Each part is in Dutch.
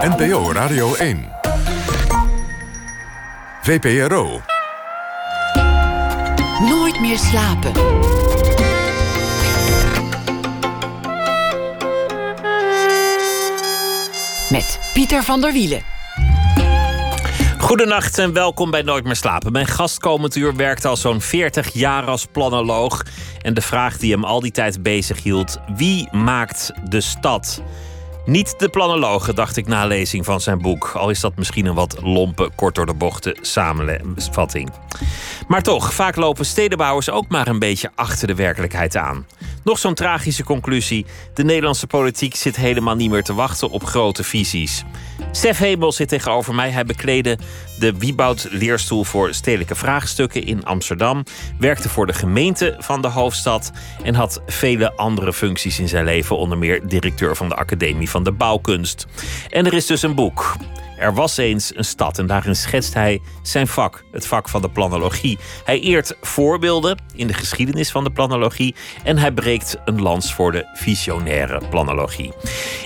NPO Radio 1. VPRO. Nooit meer slapen. Met Pieter van der Wielen. Goedenacht en welkom bij Nooit meer slapen. Mijn gast komend uur werkte al zo'n 40 jaar als planoloog. En de vraag die hem al die tijd bezig hield: wie maakt de stad? Niet de planologen, dacht ik na lezing van zijn boek. Al is dat misschien een wat lompe, kort door de bochten samenvatting. Maar toch, vaak lopen stedenbouwers ook maar een beetje achter de werkelijkheid aan. Nog zo'n tragische conclusie: de Nederlandse politiek zit helemaal niet meer te wachten op grote visies. Stef Hemel zit tegenover mij. Hij bekleedde de Wieboud Leerstoel voor Stedelijke Vraagstukken in Amsterdam. Werkte voor de gemeente van de hoofdstad. En had vele andere functies in zijn leven. Onder meer directeur van de Academie van de Bouwkunst. En er is dus een boek. Er was eens een stad en daarin schetst hij zijn vak, het vak van de planologie. Hij eert voorbeelden in de geschiedenis van de planologie en hij breekt een lans voor de visionaire planologie.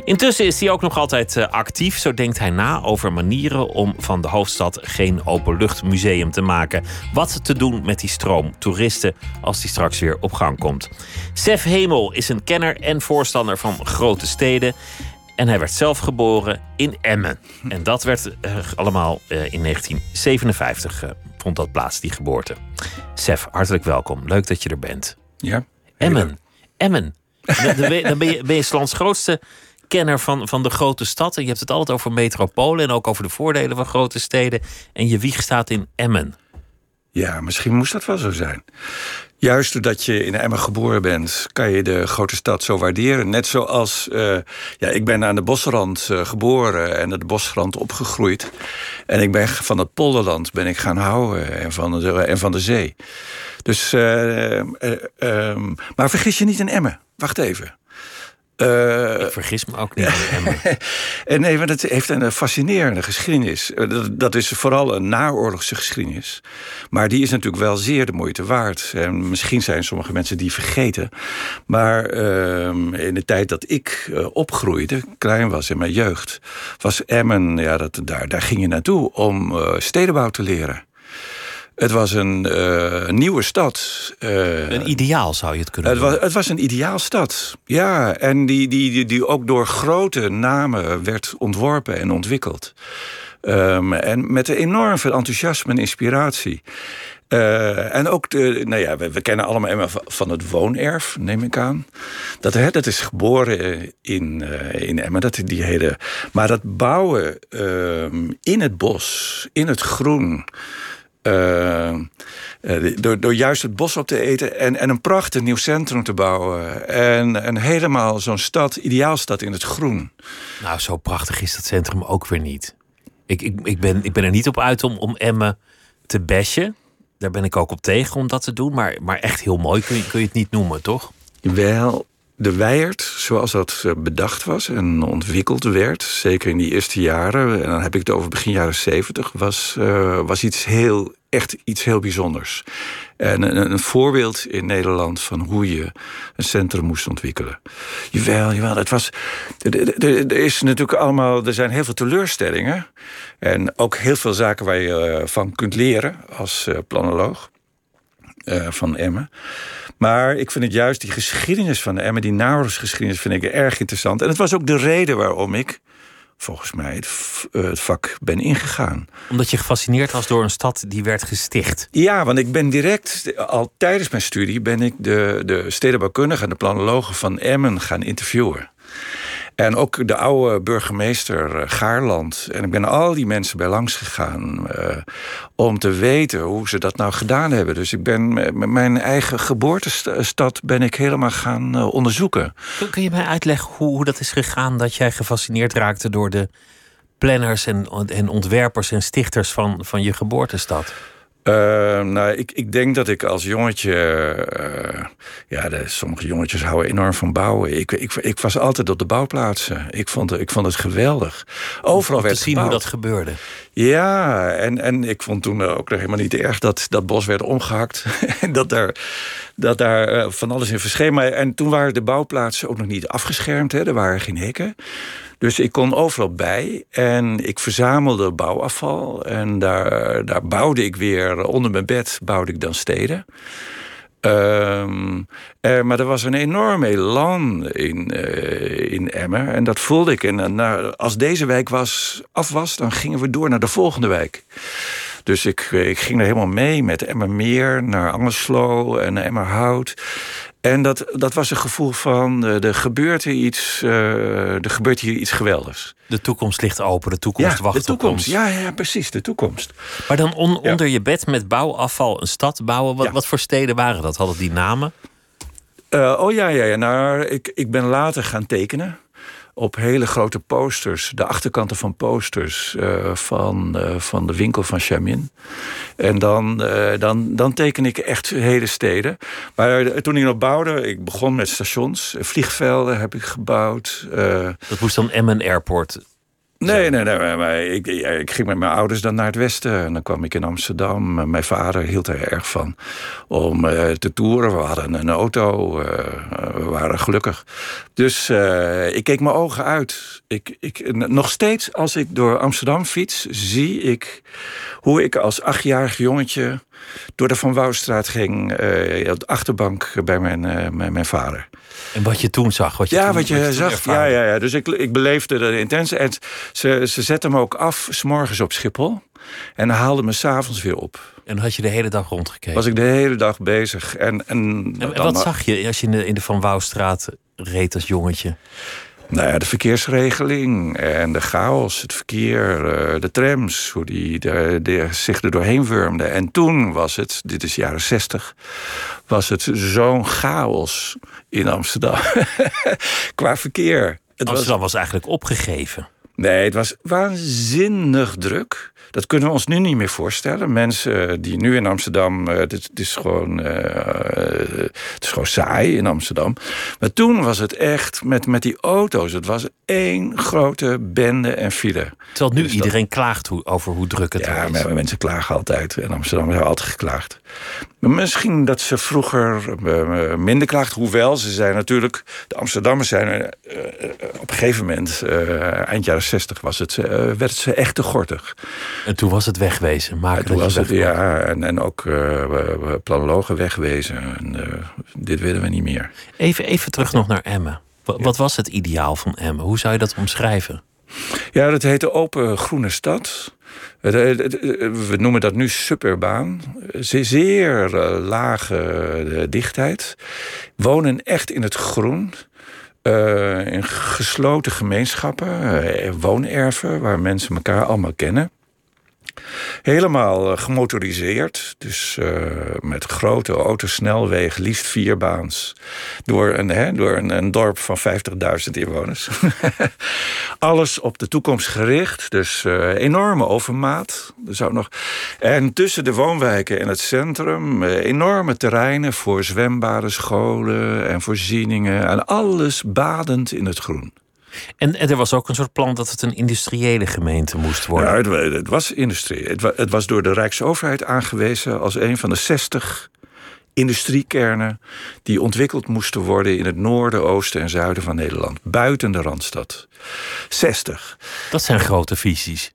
Intussen is hij ook nog altijd eh, actief. Zo denkt hij na over manieren om van de hoofdstad geen openluchtmuseum te maken. Wat te doen met die stroom toeristen als die straks weer op gang komt. Sef Hemel is een kenner en voorstander van grote steden. En hij werd zelf geboren in Emmen. En dat werd uh, allemaal uh, in 1957 uh, vond dat plaats, die geboorte. Sef, hartelijk welkom. Leuk dat je er bent. Ja. Emmen. Emmen. Dan ben je, ben je, ben je lands grootste kenner van, van de grote stad. En je hebt het altijd over metropolen en ook over de voordelen van grote steden. En je wieg staat in Emmen. Ja, misschien moest dat wel zo zijn. Juist doordat je in Emmen geboren bent, kan je de grote stad zo waarderen. Net zoals, uh, ja, ik ben aan de bosrand uh, geboren en de bosrand opgegroeid. En ik ben van het polderland ben ik gaan houden en van de, en van de zee. Dus, uh, maar vergis je niet in Emmen. Wacht even. Uh, ik vergis me ook niet. en nee, want het heeft een fascinerende geschiedenis. Dat, dat, is vooral een naoorlogse geschiedenis. Maar die is natuurlijk wel zeer de moeite waard. En misschien zijn sommige mensen die vergeten. Maar uh, in de tijd dat ik uh, opgroeide, klein was in mijn jeugd, was Emmen, ja, dat, daar, daar ging je naartoe om stedenbouw te leren. Het was een uh, nieuwe stad. Uh, een ideaal zou je het kunnen het was, het was een ideaalstad, ja. En die, die, die, die ook door grote namen werd ontworpen en ontwikkeld. Um, en met enorm veel enthousiasme en inspiratie. Uh, en ook, de, nou ja, we, we, kennen allemaal Emma van het woonerf, neem ik aan. Dat, hè, dat is geboren in, uh, in Emma, dat die hele... Maar dat bouwen uh, in het bos, in het groen... Uh, door, door juist het bos op te eten en, en een prachtig nieuw centrum te bouwen. En, en helemaal zo'n stad, ideaalstad in het groen. Nou, zo prachtig is dat centrum ook weer niet. Ik, ik, ik, ben, ik ben er niet op uit om, om Emmen te bashen. Daar ben ik ook op tegen om dat te doen. Maar, maar echt heel mooi kun je, kun je het niet noemen, toch? Wel, de Weijert, zoals dat bedacht was en ontwikkeld werd, zeker in die eerste jaren, en dan heb ik het over begin jaren zeventig, was, uh, was iets heel, echt iets heel bijzonders. En een, een, voorbeeld in Nederland van hoe je een centrum moest ontwikkelen. Jawel, jawel, het was. Er is natuurlijk allemaal. Er zijn heel veel teleurstellingen. En ook heel veel zaken waar je van kunt leren als planoloog. Uh, van Emmen. Maar ik vind het juist die geschiedenis van Emmen, die naoorlogsgeschiedenis, vind ik erg interessant. En het was ook de reden waarom ik, volgens mij, het, het, vak ben ingegaan. Omdat je gefascineerd was door een stad die werd gesticht. Ja, want ik ben direct, al tijdens mijn studie, ben ik de, de stedenbouwkundige en de planologen van Emmen gaan interviewen. En ook de oude burgemeester Gaarland. En ik ben al die mensen bij langs gegaan. Uh, om te weten hoe ze dat nou gedaan hebben. Dus ik ben met mijn eigen geboortestad ben ik helemaal gaan uh, onderzoeken. Kun je mij uitleggen hoe, hoe dat is gegaan dat jij gefascineerd raakte door de planners en, en ontwerpers en stichters van, van je geboortestad? Uh, nou, ik, ik denk dat ik als jongetje. Uh, ja, de, sommige jongetjes houden enorm van bouwen. Ik, ik, ik was altijd op de bouwplaatsen. Ik vond, ik vond het geweldig. Overal werd te zien gebouwd. hoe dat gebeurde. Ja, en, en ik vond toen ook nog helemaal niet erg dat dat bos werd omgehakt. en dat daar, dat daar uh, van alles in verscheen. Maar, en toen waren de bouwplaatsen ook nog niet afgeschermd. Hè. Er waren geen hekken. Dus ik kon overal bij en ik verzamelde bouwafval. En daar, daar bouwde ik weer, onder mijn bed bouwde ik dan steden. Ehm, eh, maar er was een enorm elan in, uh, in Emmen. En dat voelde ik. En uh, als deze wijk was, af was, dan gingen we door naar de volgende wijk. Dus ik, ik ging er helemaal mee met Emmermeer naar Angerslo en Emmerhout. En dat, dat was een gevoel van uh, er, gebeurt hier iets, uh, er gebeurt hier iets geweldigs. De toekomst ligt open, de toekomst ja, wacht de toekomst. op Ja, ja, precies, de toekomst. Maar dan on, ja. onder je bed met bouwafval een stad bouwen. Wat, Ja. wat voor steden waren dat? Hadden die namen? Uh, oh ja, ja, ja. Nou, ik, ik ben later gaan tekenen. Op hele grote posters, de achterkanten van posters uh, van, uh, van de winkel van Chamin. En dan, uh, dan, dan teken ik echt hele steden. Maar toen ik nog bouwde, ik begon met stations, vliegvelden heb ik gebouwd. Dat moest dan Emmen Airport Nee, nee, nee. Maar ik, ik, ging met mijn ouders dan naar het westen. En dan kwam ik in Amsterdam. Mijn vader hield er erg van om uh, te toeren. We hadden een auto. Uh, we waren gelukkig. Dus uh, ik keek mijn ogen uit. Ik, ik, nog steeds als ik door Amsterdam fiets, zie ik hoe ik als achtjarig jongetje door de Van Wouwstraat ging. op de achterbank bij mijn, mijn, mijn vader. En wat je toen zag? Wat je ja, toen, wat je, wat je zag. Ja, ja, ja. Dus ik, ik beleefde de intense. En ze, ze zetten me ook af, s'morgens op Schiphol. En haalden me s'avonds weer op. En had je de hele dag rondgekeken? Was ik de hele dag bezig. En, en, en, en wat zag je als je in de, in de Van Wouwstraat reed als jongetje? Nou ja, de verkeersregeling en de chaos, het verkeer, de trams, hoe die de, zich er doorheen wurmden. En toen was het, dit is jaren zestig, was het zo'n chaos in Amsterdam qua verkeer. Het Amsterdam was, was eigenlijk opgegeven. Nee, het was waanzinnig druk. Dat kunnen we ons nu niet meer voorstellen. Mensen die nu in Amsterdam. Het is, het is, gewoon, uh, het is gewoon saai in Amsterdam. Maar toen was het echt met, met die auto's. Het was één grote bende en file. Terwijl nu iedereen klaagt hoe, over hoe druk het ja, is. Ja, mensen klagen altijd. In Amsterdam hebben altijd geklaagd. Maar misschien dat ze vroeger uh, minder klaagden. Hoewel ze zijn natuurlijk. De Amsterdammers zijn uh, op een gegeven moment. eind jaren 60 was het, werd ze echt te gortig. En toen was het wegwezen. Maken ja, toen was het, ja, en, en ook uh, planologen wegwezen. En, uh, dit willen we niet meer. Even, even terug nog naar Emmen. Wat, ja. wat was het ideaal van Emmen? Hoe zou je dat omschrijven? Ja, dat heet de Open Groene Stad. We noemen dat nu suburbaan. Zeer lage dichtheid. Wonen echt in het groen. Uh, in gesloten gemeenschappen, uh, woonerven waar mensen elkaar allemaal kennen. Helemaal uh, gemotoriseerd, dus uh, met grote autosnelwegen, liefst vierbaans, door een, hè, door een, dorp van 50.000 inwoners. Alles op de toekomst gericht, dus uh, enorme overmaat. Er zou nog... En tussen de woonwijken en het centrum enorme terreinen voor zwembaden, scholen en voorzieningen. En alles badend in het groen. En, en, er was ook een soort plan dat het een industriële gemeente moest worden. Ja, het, het was industrie. Het, het, was door de Rijksoverheid aangewezen als een van de 60 industriekernen die ontwikkeld moesten worden in het noorden, oosten en zuiden van Nederland, buiten de randstad. 60. Dat zijn grote visies.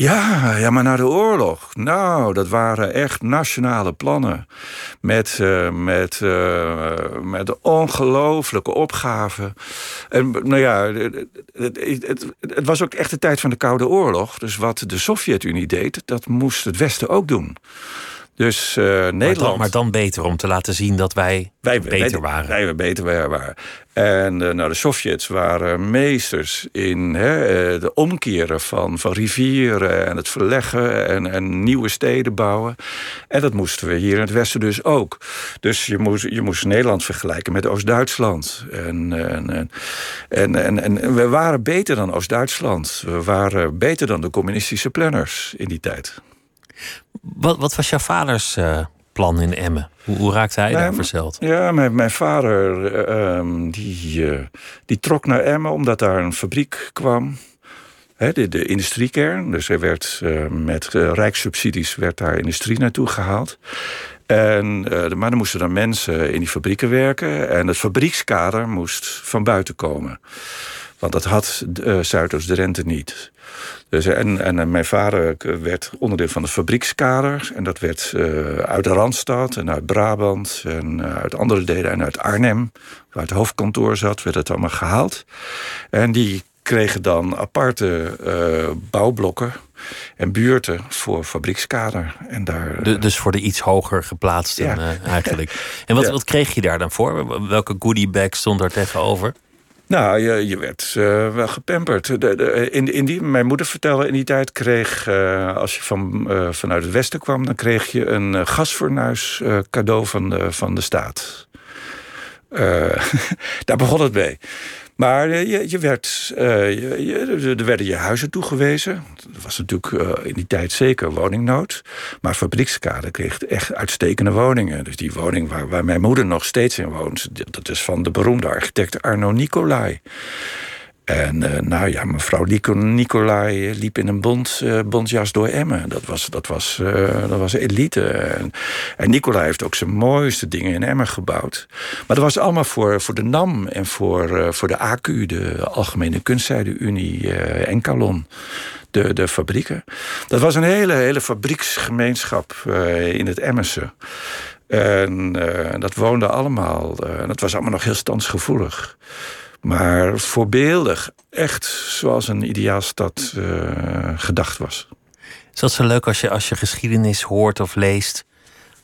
Ja, ja, maar na de oorlog. Nou, dat waren echt nationale plannen. Met, uh, met, uh, met ongelooflijke opgaven. En nou ja, het, het, het, was ook echt de tijd van de Koude Oorlog. Dus wat de Sovjet-Unie deed, dat moest het Westen ook doen. Dus uh, Nederland. Maar dan, maar dan, beter om te laten zien dat wij, wij beter wij, waren. Wij beter waren. En uh, nou, de Sovjets waren meesters in hè, de omkeren van, van rivieren en het verleggen en, en, nieuwe steden bouwen. En dat moesten we hier in het Westen dus ook. Dus je moest, je moest Nederland vergelijken met Oost-Duitsland. En, en, en, en, en we waren beter dan Oost-Duitsland. We waren beter dan de communistische planners in die tijd. Wat, wat was jouw vaders uh, plan in Emmen? Hoe, hoe raakte hij daar verzeld? Ja, mijn, mijn vader uh, die, uh, die trok naar Emmen omdat daar een fabriek kwam. He, de, de industriekern. Dus er werd met rijkssubsidies werd daar industrie naartoe gehaald. En, maar er moesten dan mensen in die fabrieken werken. En het fabriekskader moest van buiten komen. Want dat had uh, Zuidoost-Drenthe niet. Dus, en, en mijn vader werd onderdeel van de fabriekskader. En dat werd uh, uit Randstad en uit Brabant en uit andere delen en uit Arnhem, waar het hoofdkantoor zat, werd het allemaal gehaald. En die kregen dan aparte uh, bouwblokken en buurten voor fabriekskader. En daar, de, dus voor de iets hoger geplaatsten ja. eigenlijk. En wat, ja. wat kreeg je daar dan voor? Welke goodiebag stond daar tegenover? Nou, je, je werd uh, wel gepamperd. De, de, in, in die, mijn moeder vertelde in die tijd kreeg, uh, als je van, uh, vanuit het westen kwam, dan kreeg je een gasfornuis cadeau van van de staat. daar begon het mee. Maar je, je werd, je, je, er werden je huizen toegewezen. Dat was natuurlijk in die tijd zeker woningnood. Maar fabriekskade kreeg echt uitstekende woningen. Dus die woning waar, waar mijn moeder nog steeds in woont... dat is van de beroemde architect Arno Nicolai. En uh, nou ja, mevrouw Nicolai liep in een bond, uh, bondjas door Emmen. Dat was, dat was, dat was elite. En, en heeft ook zijn mooiste dingen in Emmen gebouwd. Maar dat was allemaal voor, voor de NAM en voor, voor de AQ, de Algemene Kunstzijde-Unie en Calon. De, de fabrieken. Dat was een hele, hele fabrieksgemeenschap in het Emmense. En dat woonde allemaal. dat was allemaal nog heel standsgevoelig. Maar voorbeeldig, echt zoals een ideaalstad uh, gedacht was. Is dat zo leuk als je, als je geschiedenis hoort of leest,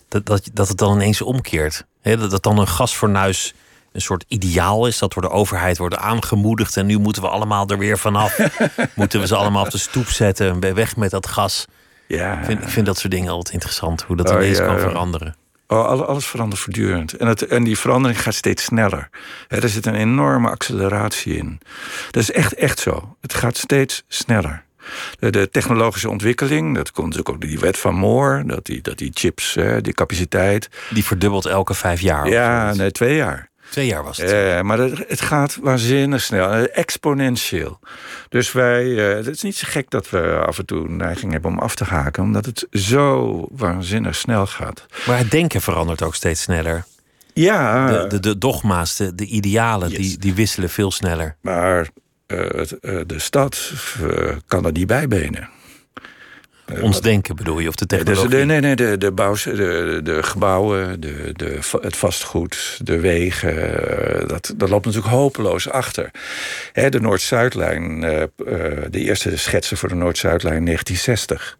dat, dat, dat het dan ineens omkeert? He, dat, dat dan een gasfornuis een soort ideaal is, dat door de overheid wordt aangemoedigd en nu moeten we allemaal er weer vanaf. moeten we ze allemaal op de stoep zetten en weg met dat gas. Ja. Ik, vind, ik vind dat soort dingen altijd interessant, hoe dat ineens oh, ja, kan veranderen. Oh, alles verandert voortdurend. En, het, en die verandering gaat steeds sneller. er zit een enorme acceleratie in. Dat is echt, echt zo. Het gaat steeds sneller. De, de technologische ontwikkeling, dat komt natuurlijk ook door die wet van Moore, dat die, dat die chips, die capaciteit. Die verdubbelt elke vijf jaar. Ja, nee, twee jaar. Twee jaar was het. Uh, maar het gaat waanzinnig snel, exponentieel. Dus wij, uh, het is niet zo gek dat we af en toe neiging hebben om af te haken, omdat het zo waanzinnig snel gaat. Maar het denken verandert ook steeds sneller. Ja. De, de, de dogma's, de, de idealen, yes. die, die wisselen veel sneller. Maar uh, het, de stad kan er niet bijbenen. Ons denken bedoel je, of de technologie? Dus de, nee, nee, de, de, bouws, de, de gebouwen, de, de, het vastgoed, de wegen... dat, dat loopt natuurlijk hopeloos achter. Hè, de Noord-Zuidlijn, uh, de eerste schetsen voor de Noord-Zuidlijn 1960...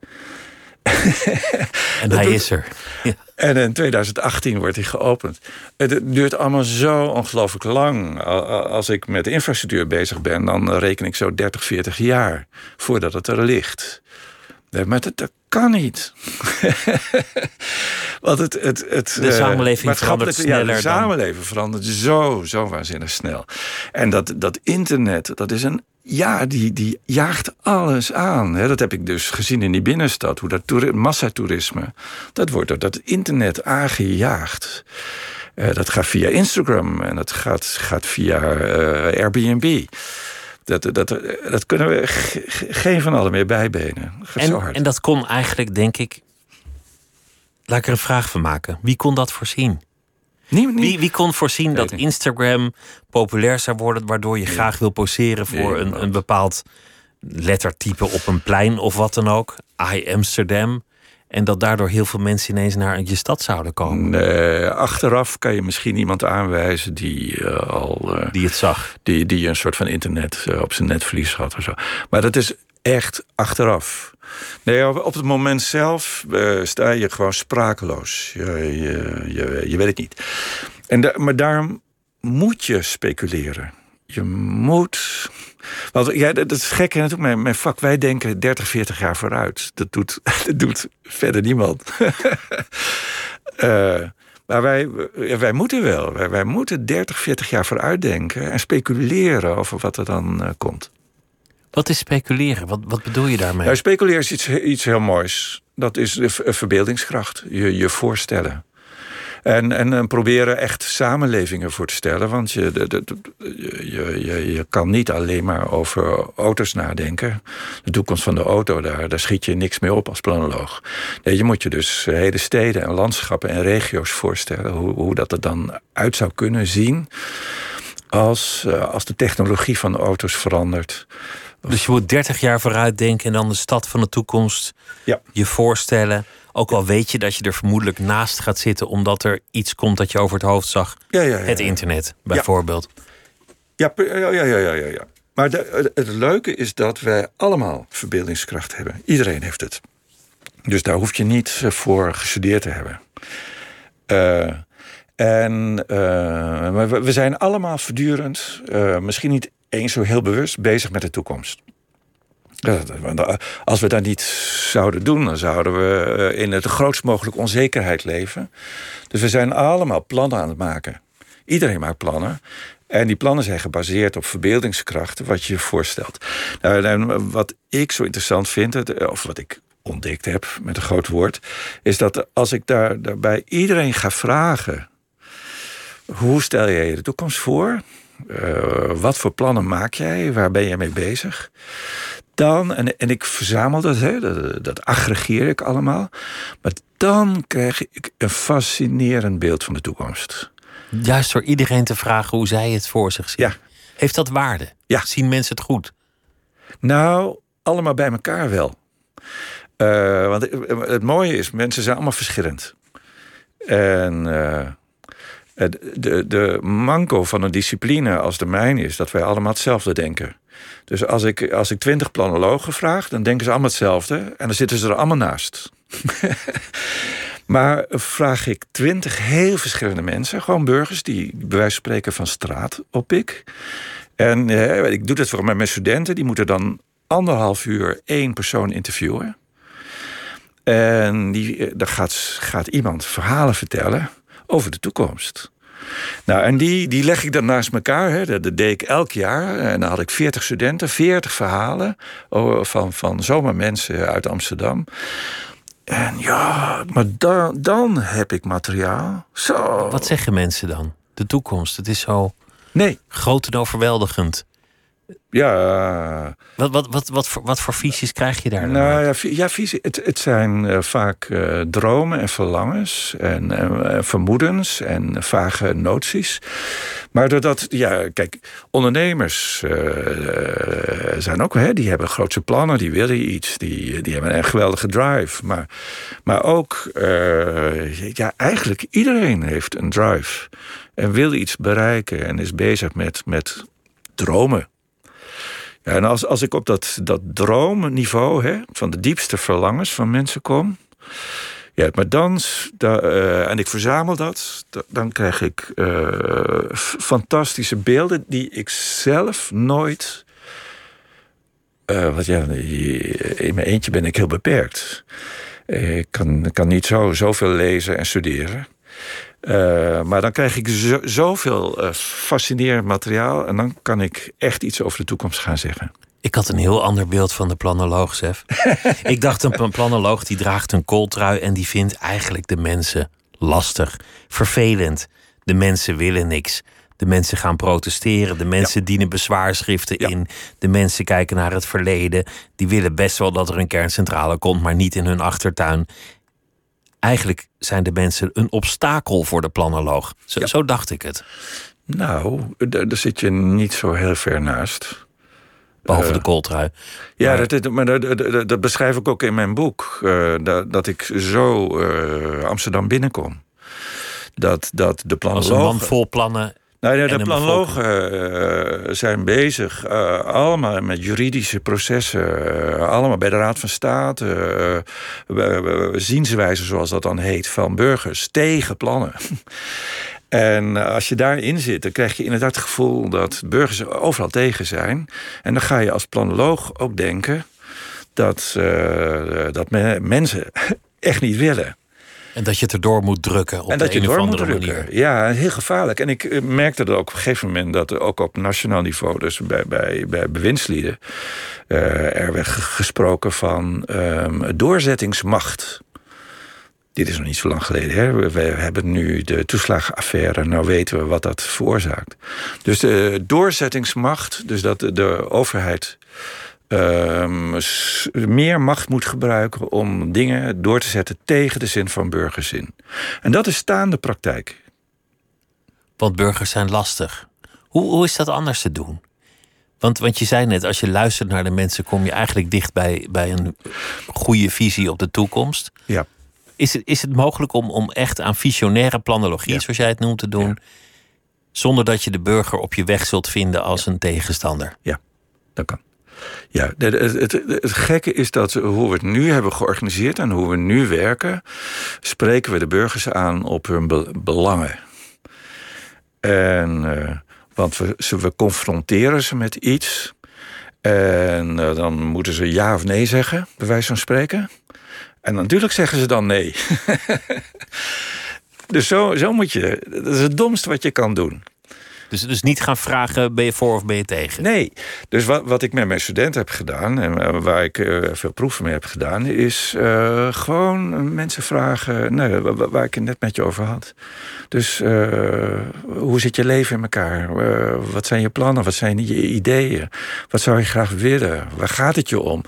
en hij is er. Ja. En in 2018 wordt hij geopend. Het duurt allemaal zo ongelooflijk lang. Als ik met infrastructuur bezig ben, dan reken ik zo 30, 40 jaar voordat het er ligt. Maar dat, dat kan niet. Want het, het, het, de samenleving uh, verandert sneller. Ja, de samenleving verandert zo, zo waanzinnig snel. En dat, dat internet, dat is een. Ja, die, die jaagt alles aan. Dat heb ik dus gezien in die binnenstad. Hoe dat massatoerisme. Dat wordt door dat internet aangejaagd. Uh, dat gaat via Instagram en dat gaat, gaat via uh, Airbnb. Dat, dat, dat kunnen we geen van allen meer bijbenen. En, en dat kon eigenlijk, denk ik. Laat ik er een vraag van maken. Wie kon dat voorzien? Wie, wie kon voorzien dat Instagram populair zou worden, waardoor je graag wil poseren voor een, een bepaald lettertype op een plein of wat dan ook? I Amsterdam. En dat daardoor heel veel mensen ineens naar je stad zouden komen. Nee, achteraf kan je misschien iemand aanwijzen die uh, al. Uh, Die het zag. die, die een soort van internet uh, op zijn netvlies had of zo. Maar dat is echt achteraf. Nee, op het moment zelf sta je gewoon sprakeloos. Je, je, je, je weet het niet. En da maar daarom moet je speculeren. Je moet. Want ja, dat is gek natuurlijk. Mijn, mijn vak, wij denken 30, 40 jaar vooruit. Dat doet, dat doet verder niemand. uh, maar wij, wij moeten wel. Wij, wij, moeten 30, 40 jaar vooruit denken en speculeren over wat er dan uh, komt. Wat is speculeren? Wat, wat bedoel je daarmee? Ja, speculeren is iets, iets heel moois. Dat is de verbeeldingskracht. Je, je voorstellen. En, en, en, proberen echt samenlevingen voor te stellen. Want je, de, de, je, je, je kan niet alleen maar over auto's nadenken. De toekomst van de auto, daar, daar schiet je niks mee op als planoloog. Nee, je moet je dus hele steden en landschappen en regio's voorstellen. Hoe, hoe dat er dan uit zou kunnen zien. als, uh, als de technologie van de auto's verandert. Dus je moet 30 jaar vooruit denken en dan de stad van de toekomst ja. je voorstellen. Ook al weet je dat je er vermoedelijk naast gaat zitten, omdat er iets komt dat je over het hoofd zag. Ja, ja, ja, het internet, bijvoorbeeld. Ja, ja, ja, ja, ja. ja. Maar de, het leuke is dat wij allemaal verbeeldingskracht hebben. Iedereen heeft het. Dus daar hoef je niet eh, voor gestudeerd te hebben. Uh, en uh, we zijn allemaal voortdurend, uh, misschien niet eens zo heel bewust, bezig met de toekomst. Als we dat niet zouden doen, dan zouden we in de grootst mogelijke onzekerheid leven. Dus we zijn allemaal plannen aan het maken. Iedereen maakt plannen. En die plannen zijn gebaseerd op verbeeldingskrachten, wat je je voorstelt. Nou, wat ik zo interessant vind, of wat ik ontdekt heb met een groot woord, is dat als ik daar, daarbij iedereen ga vragen: hoe stel jij je de toekomst voor? Uh, wat voor plannen maak jij? Waar ben jij mee bezig? Dan, en, en ik verzamel dat, hè, dat, dat aggregeer ik allemaal. Maar dan krijg ik een fascinerend beeld van de toekomst. Juist door iedereen te vragen hoe zij het voor zich zien. Ja. Heeft dat waarde? Ja. Zien mensen het goed? Nou, allemaal bij elkaar wel. Uh, want het mooie is, mensen zijn allemaal verschillend. En uh, de, de manco van een discipline als de mijne is dat wij allemaal hetzelfde denken. Dus als ik, als ik twintig planologen vraag, dan denken ze allemaal hetzelfde. En dan zitten ze er allemaal naast. maar vraag ik twintig heel verschillende mensen, gewoon burgers die bij wijze van spreken van straat opik. En eh, ik doe dat voor mijn studenten, die moeten dan anderhalf uur één persoon interviewen. En die, dan gaat, gaat iemand verhalen vertellen over de toekomst. Nou, en die, die leg ik dan naast elkaar. Hè. Dat, dat deed ik elk jaar. En dan had ik 40 studenten, 40 verhalen van, van zomaar mensen uit Amsterdam. En ja, maar dan, dan heb ik materiaal. Zo. Wat zeggen mensen dan? De toekomst, het is zo nee. groot en overweldigend. Ja. Wat, wat, wat, wat, voor, wat voor visies krijg je daar? Nou ja, ja visie, het, het zijn uh, vaak uh, dromen en verlangens en uh, vermoedens en vage noties. Maar doordat, ja, kijk, ondernemers zijn ook, hè, die hebben grootse plannen, die willen iets, die, die hebben een geweldige drive. Maar, maar ook, ja, eigenlijk iedereen heeft een drive en wil iets bereiken en is bezig met, met dromen. En als, als ik op dat, dat droomniveau hè, van de diepste verlangens van mensen kom. Ja, maar dan, da, uh, en ik verzamel dat, da, dan krijg ik uh, fantastische beelden die ik zelf nooit. Uh, want ja, in mijn eentje ben ik heel beperkt. Ik kan, kan niet zo, zoveel lezen en studeren. Uh, maar dan krijg ik zo, zoveel uh, fascinerend materiaal. En dan kan ik echt iets over de toekomst gaan zeggen. Ik had een heel ander beeld van de planoloog, Sef. ik dacht, een planoloog die draagt een kooltrui... en die vindt eigenlijk de mensen lastig, vervelend. De mensen willen niks. De mensen gaan protesteren. De mensen ja. dienen bezwaarschriften ja. in. De mensen kijken naar het verleden. Die willen best wel dat er een kerncentrale komt... maar niet in hun achtertuin eigenlijk zijn de mensen een obstakel voor de planoloog. Zo, ja. zo dacht ik het. Nou, daar zit je niet zo heel ver naast. Behalve uh, de kooltrui. Ja, maar, dat, maar dat, dat, dat, beschrijf ik ook in mijn boek. Uh, dat, dat ik zo uh, Amsterdam binnenkom. Dat, dat de planoloog... Als een man vol plannen nou ja, de planologen uh, zijn bezig, uh, allemaal met juridische processen, uh, allemaal bij de Raad van State, zienswijze zoals dat dan heet, van burgers tegen plannen. En als je daarin zit, dan krijg je inderdaad het gevoel dat burgers overal tegen zijn. En dan ga je als planoloog ook denken dat, dat mensen echt niet willen. En dat je het erdoor moet drukken op en dat de je door andere moet drukken. manier. Ja, heel gevaarlijk. En ik merkte dat ook op een gegeven moment dat er ook op nationaal niveau, dus bij, bij, bij bewindslieden, uh, er werd gesproken van um, doorzettingsmacht. Dit is nog niet zo lang geleden. Hè? We, we hebben nu de toeslagenaffaire. Nou weten we wat dat veroorzaakt. Dus de doorzettingsmacht, dus dat de overheid um, meer macht moet gebruiken om dingen door te zetten tegen de zin van burgers in. En dat is staande praktijk. Want burgers zijn lastig. Hoe, hoe is dat anders te doen? Want, want je zei net, als je luistert naar de mensen, kom je eigenlijk dicht bij, bij een goede visie op de toekomst. Ja. Is het, is het mogelijk om, om echt aan visionaire planologie, Ja. zoals jij het noemt, te doen, zonder dat je de burger op je weg zult vinden als een tegenstander? Ja, dat kan. Ja, het, het, het, gekke is dat hoe we het nu hebben georganiseerd en hoe we nu werken, spreken we de burgers aan op hun be- belangen. En, eh, want we, ze, we confronteren ze met iets. En eh, dan moeten ze ja of nee zeggen, bij wijze van spreken. En natuurlijk zeggen ze dan nee. dus zo, zo moet je. Dat is het domste wat je kan doen. Dus, dus niet gaan vragen, ben je voor of ben je tegen? Nee, dus wat, wat ik met mijn studenten heb gedaan... en eh, waar ik eh, veel proeven mee heb gedaan... is eh, gewoon mensen vragen... Wa- waar ik het net met je over had. Dus hoe zit je leven in elkaar? Wat zijn je plannen? Wat zijn je ideeën? Wat zou je graag willen? Waar gaat het je om?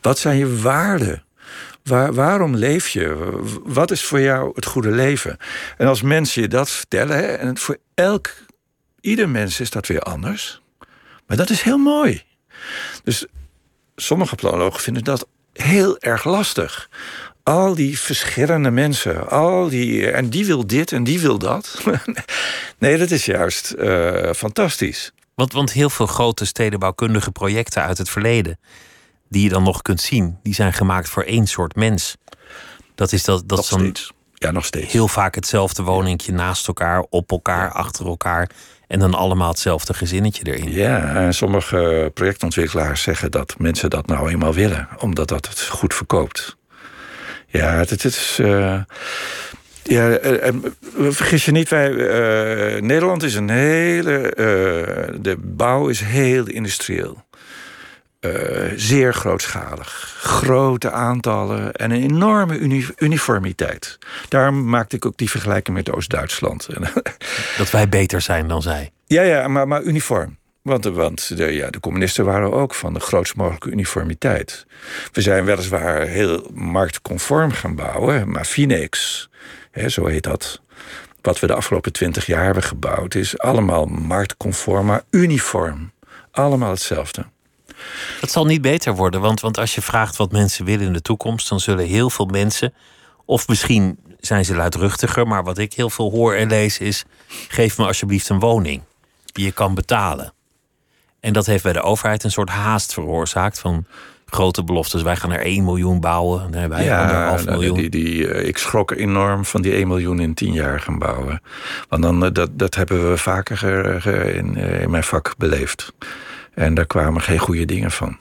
Wat zijn je waarden? Waar, waarom leef je? Wat is voor jou het goede leven? En als mensen je dat vertellen... hè, en voor elk ieder mens is dat weer anders. Maar dat is heel mooi. Dus sommige planologen vinden dat heel erg lastig. Al die verschillende mensen, al die, en die wil dit en die wil dat. nee, dat is juist eh, fantastisch. Want, want heel veel grote stedenbouwkundige projecten uit het verleden, die je dan nog kunt zien, die zijn gemaakt voor één soort mens. Dat is, dat, dat Nog steeds. Ja, nog steeds. heel vaak hetzelfde woningje naast elkaar, op elkaar, achter elkaar. En dan allemaal hetzelfde gezinnetje erin. Ja, en sommige projectontwikkelaars zeggen dat mensen dat nou eenmaal willen, omdat dat het goed verkoopt. Ja, het, is. eh, ja, eh, en vergis je niet, wij, eh, Nederland is een hele. eh, de bouw is heel industrieel. Eh, zeer grootschalig. Grote aantallen en een enorme uni- uniformiteit. Daarom maakte ik ook die vergelijking met Oost-Duitsland. Dat wij beter zijn dan zij. Ja, ja, maar, maar uniform. Want, want de, ja, de communisten waren ook van de grootst mogelijke uniformiteit. We zijn weliswaar heel marktconform gaan bouwen, maar Phoenix, hè, zo heet dat. Wat we de afgelopen twintig jaar hebben gebouwd, is allemaal marktconform, maar uniform. Allemaal hetzelfde. Dat zal niet beter worden, want, want als je vraagt wat mensen willen in de toekomst, dan zullen heel veel mensen, of misschien zijn ze luidruchtiger, maar wat ik heel veel hoor en lees is: geef me alsjeblieft een woning die je kan betalen. En dat heeft bij de overheid een soort haast veroorzaakt van grote beloftes. Wij gaan er 1 miljoen bouwen, hebben wij anderhalf nou, miljoen. Die, die, eh, ik schrok enorm van die 1 miljoen in 10 jaar gaan bouwen. Want dan, eh, dat, dat hebben we vaker in, eh, in mijn vak beleefd. En daar kwamen geen goede dingen van.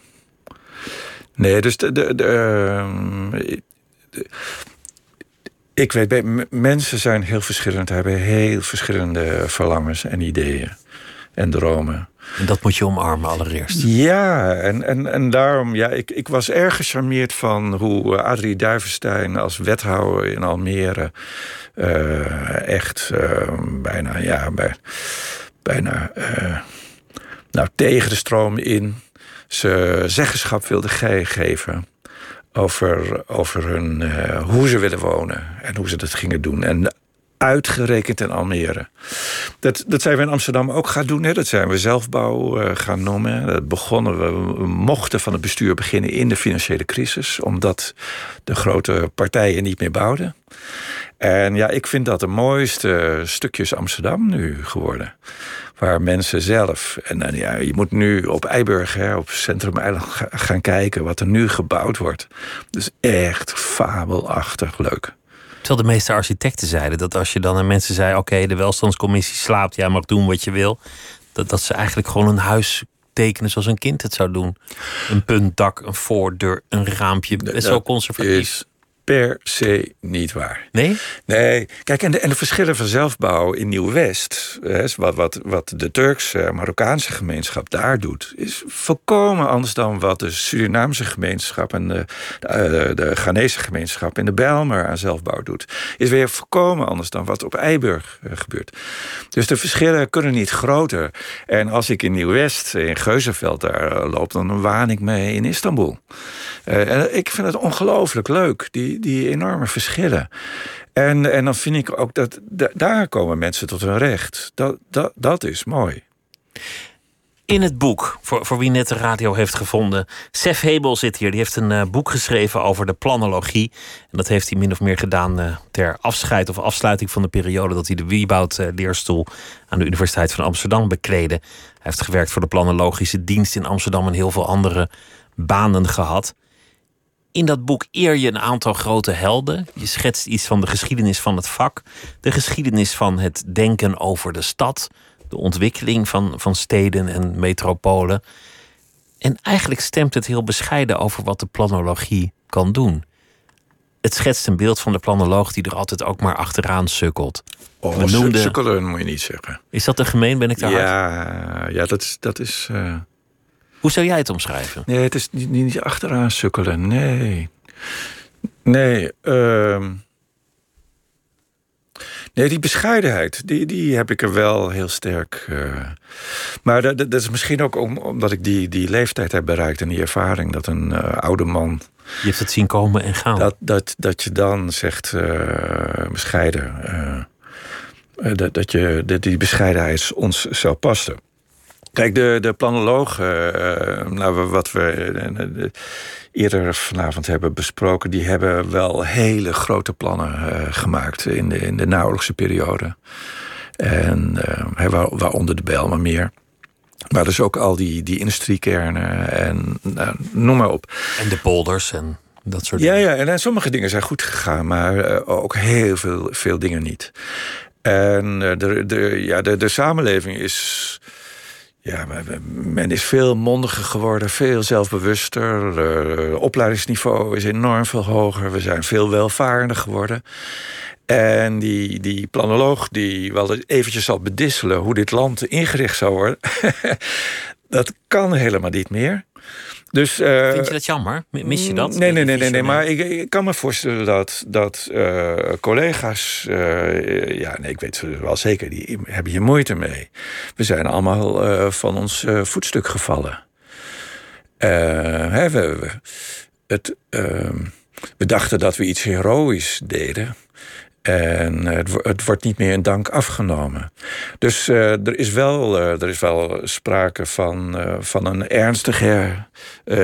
Nee, dus de, de, de, ehm, de- ik weet, bij- mensen zijn heel verschillend, hebben heel verschillende verlangens en ideeën en dromen. En dat moet je omarmen allereerst. Ja, en, en, en daarom, ja, ik, ik was erg gecharmeerd van hoe eh, Adrie Duivenstein als wethouder in Almere eh, echt eh, bijna, ja, bij, bijna nou, tegen de stroom in ze zeggenschap wilde ge- geven over, over hun, eh, hoe ze willen wonen en hoe ze dat gingen doen. En uitgerekend in Almere. Dat, dat zijn we in Amsterdam ook gaan doen. Hè. Dat zijn we zelfbouw eh, gaan noemen. Dat begonnen we, we mochten van het bestuur beginnen in de financiële crisis, omdat de grote partijen niet meer bouwden. En ja, ik vind dat de mooiste stukjes Amsterdam nu geworden. Waar mensen zelf. En dan, ja, je moet nu op Eiburg, hè, op Centrum Eiland ga- gaan kijken wat er nu gebouwd wordt. Dus echt fabelachtig leuk. Terwijl de meeste architecten zeiden dat als je dan aan mensen zei: Oké, de welstandscommissie slaapt, jij mag doen wat je wil. Dat, dat ze eigenlijk gewoon een huis tekenen zoals een kind het zou doen. Een puntdak, een voordeur, een raampje. Best wel conservatief. is per se niet waar. Nee? Nee, kijk, en de, en de verschillen van zelfbouw in Nieuw-West, wat, wat, wat de Turkse, Marokkaanse gemeenschap daar doet, is volkomen anders dan wat de Surinaamse gemeenschap en de, de, de Ghanese gemeenschap in de Bijlmer aan zelfbouw doet. Is weer volkomen anders dan wat op Eiburg eh, gebeurt. Dus de verschillen kunnen niet groter. En als ik in Nieuw-West, in Geuzenveld daar eh, loop, dan waan ik me in Istanbul. Eh, en ik vind het ongelooflijk leuk, die, die enorme verschillen. En, en dan vind ik ook dat da- daar komen mensen tot hun recht. Dat, dat, dat is mooi. In het boek, voor, voor wie net de radio heeft gevonden. Sef Hebel zit hier. Die heeft een uh, boek geschreven over de planologie. En dat heeft hij min of meer gedaan uh, ter afscheid of afsluiting van de periode dat hij de Wieboud-leerstoel aan de Universiteit van Amsterdam bekleedde. Hij heeft gewerkt voor de planologische dienst in Amsterdam en heel veel andere banen gehad. In dat boek eer je een aantal grote helden. Je schetst iets van de geschiedenis van het vak, de geschiedenis van het denken over de stad, de ontwikkeling van, van steden en metropolen. En eigenlijk stemt het heel bescheiden over wat de planologie kan doen. Het schetst een beeld van de planoloog die er altijd ook maar achteraan sukkelt. Oh, We noemden... sukkelen moet je niet zeggen. Is dat te gemeen? Ben ik daar ja, Ja, dat is... Dat is uh... Hoe zou jij het omschrijven? Nee, het is niet, niet achteraan sukkelen. Nee. Nee, uh... Nee, die bescheidenheid, die, die heb ik er wel heel sterk. Uh... Maar dat, dat, is misschien ook om, omdat ik die, die leeftijd heb bereikt en die ervaring dat een uh, oude man. Je hebt het zien komen en gaan. Dat, dat, dat je dan zegt uh, bescheiden. dat, dat, je, dat die bescheidenheid ons zou passen. Kijk, de, de planoloog, nou, wat we eerder vanavond hebben besproken, die hebben wel hele grote plannen uh, gemaakt in de, in de naoorlogse periode. En waaronder de Bijlmermeer. Maar dus ook al die, die industriekernen en nou, noem maar op. En de polders en dat soort ja, dingen. Ja, en, en sommige dingen zijn goed gegaan, maar ook heel veel, veel dingen niet. En de, de, ja, de, de samenleving is ja, men is veel mondiger geworden, veel zelfbewuster. Het opleidingsniveau is enorm veel hoger. We zijn veel welvarender geworden. En die, die planoloog die wel eventjes zal bedisselen hoe dit land ingericht zou worden, dat kan helemaal niet meer. Dus, uh, Vind je dat jammer? Mis je dat? Nee, nee, nee, nee, nee maar ik, ik, kan me voorstellen dat, dat uh, collega's, uh, ja, nee, ik weet wel zeker, die hebben hier moeite mee. We zijn allemaal van ons voetstuk gevallen. Hè, we, we, het, ehm, we dachten dat we iets heroïs deden. En het, het, wordt niet meer in dank afgenomen. Dus uh, er, is wel, uh, er is wel sprake van, van een ernstige her,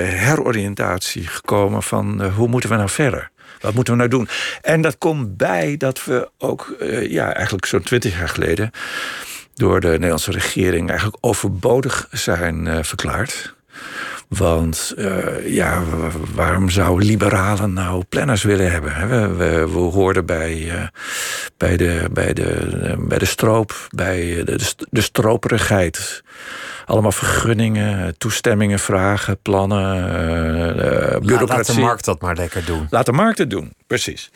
heroriëntatie gekomen van hoe moeten we nou verder? Wat moeten we nou doen? En dat komt bij dat we ook, ja, eigenlijk zo'n twintig jaar geleden, door de Nederlandse regering eigenlijk overbodig zijn verklaard. Want uh, ja, waarom zou liberalen nou planners willen hebben? We, we, we hoorden bij, uh, bij, de, bij, de, bij de stroop, bij de, de stroperigheid. Allemaal vergunningen, toestemmingen vragen, plannen, bureaucratie. Laat de markt dat maar lekker doen. Laat de markt het doen, precies.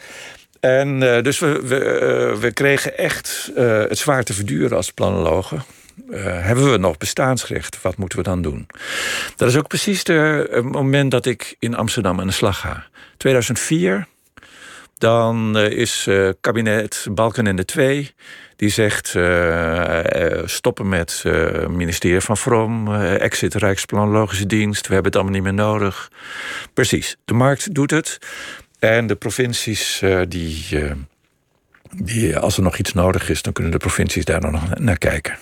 En dus we, we, we kregen echt het zwaar te verduren als planologen. Uh, hebben we nog bestaansrecht? Wat moeten we dan doen? Dat is ook precies het moment dat ik in Amsterdam aan de slag ga. 2004, dan uh, is uh, kabinet Balkenende 2... die zegt stoppen met ministerie van Vrom... exit Rijksplanologische Dienst, we hebben het allemaal niet meer nodig. Precies, de markt doet het. En de provincies die... die, als er nog iets nodig is, dan kunnen de provincies daar nog naar kijken.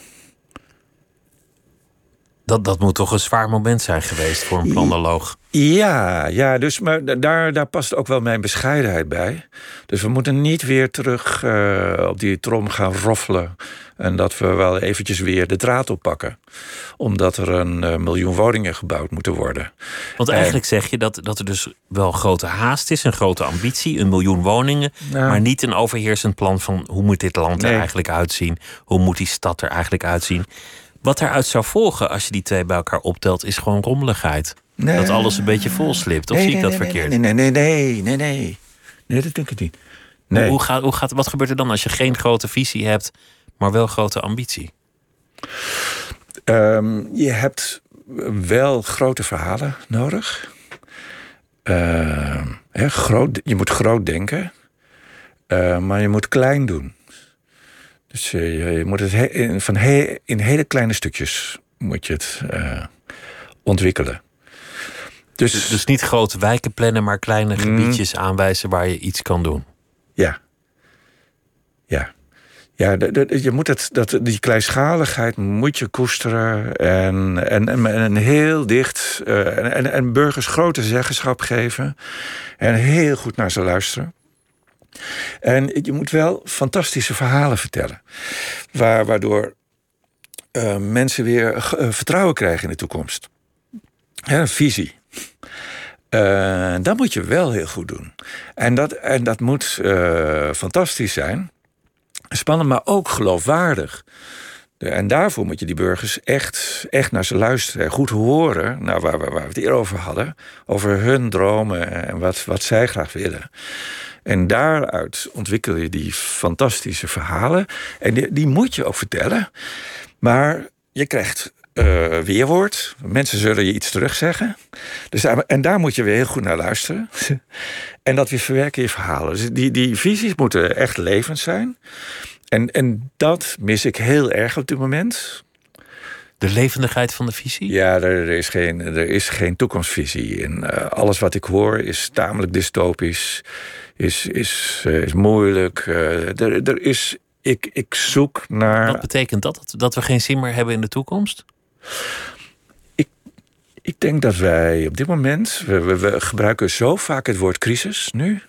Dat, dat moet toch een zwaar moment zijn geweest voor een planoloog. Ja, ja dus, maar daar, daar past ook wel mijn bescheidenheid bij. Dus we moeten niet weer terug uh, op die trom gaan roffelen. En dat we wel eventjes weer de draad oppakken. Omdat er een uh, miljoen woningen gebouwd moeten worden. Want eigenlijk en, zeg je dat, dat er dus wel grote haast is, een grote ambitie, een miljoen woningen. Nou, maar niet een overheersend plan van hoe moet dit land nee. er eigenlijk uitzien? Hoe moet die stad er eigenlijk uitzien? Wat eruit zou volgen als je die twee bij elkaar optelt, is gewoon rommeligheid. Nee. Dat alles een beetje vol slipt. Of nee, zie ik nee, dat verkeerd? Nee, nee, nee, nee, nee, nee. Nee, dat denk ik niet. Nee. Hoe gaat, hoe gaat, wat gebeurt er dan als je geen grote visie hebt, maar wel grote ambitie? Um, je hebt wel grote verhalen nodig. Uh, hè, groot, je moet groot denken, uh, maar je moet klein doen. Dus uh, je moet het he in, van he in hele kleine stukjes moet je het uh, ontwikkelen. Dus, dus, dus, niet grote wijken plannen, maar kleine gebiedjes aanwijzen waar je iets kan doen. Ja. Ja. Ja, je moet het, dat, die kleinschaligheid moet je koesteren. En, en, en, en heel dicht. Uh, en, en burgers grote zeggenschap geven. En heel goed naar ze luisteren. En je moet wel fantastische verhalen vertellen. Waar, waardoor uh, mensen weer uh, vertrouwen krijgen in de toekomst. Een visie. Uh, dat moet je wel heel goed doen. En dat, en dat moet fantastisch zijn. Spannend, maar ook geloofwaardig. En daarvoor moet je die burgers echt, echt naar ze luisteren. Goed horen, nou, waar, waar, waar we het eerder over hadden. Over hun dromen en wat, wat zij graag willen. En daaruit ontwikkel je die fantastische verhalen. En die, die moet je ook vertellen. Maar je krijgt uh, weerwoord. Mensen zullen je iets terugzeggen. Dus, en daar moet je weer heel goed naar luisteren. en dat weer verwerken je verhalen. Dus die, die visies moeten echt levend zijn. En, en dat mis ik heel erg op dit moment. De levendigheid van de visie? Ja, er, is, geen, er is geen toekomstvisie. En uh, alles wat ik hoor is tamelijk dystopisch, is, is, uh, is moeilijk. Uh, er, er is, ik, ik zoek naar. Wat betekent dat? Dat we geen zin meer hebben in de toekomst? Ik, ik denk dat wij op dit moment. We, we, we gebruiken zo vaak het woord crisis nu.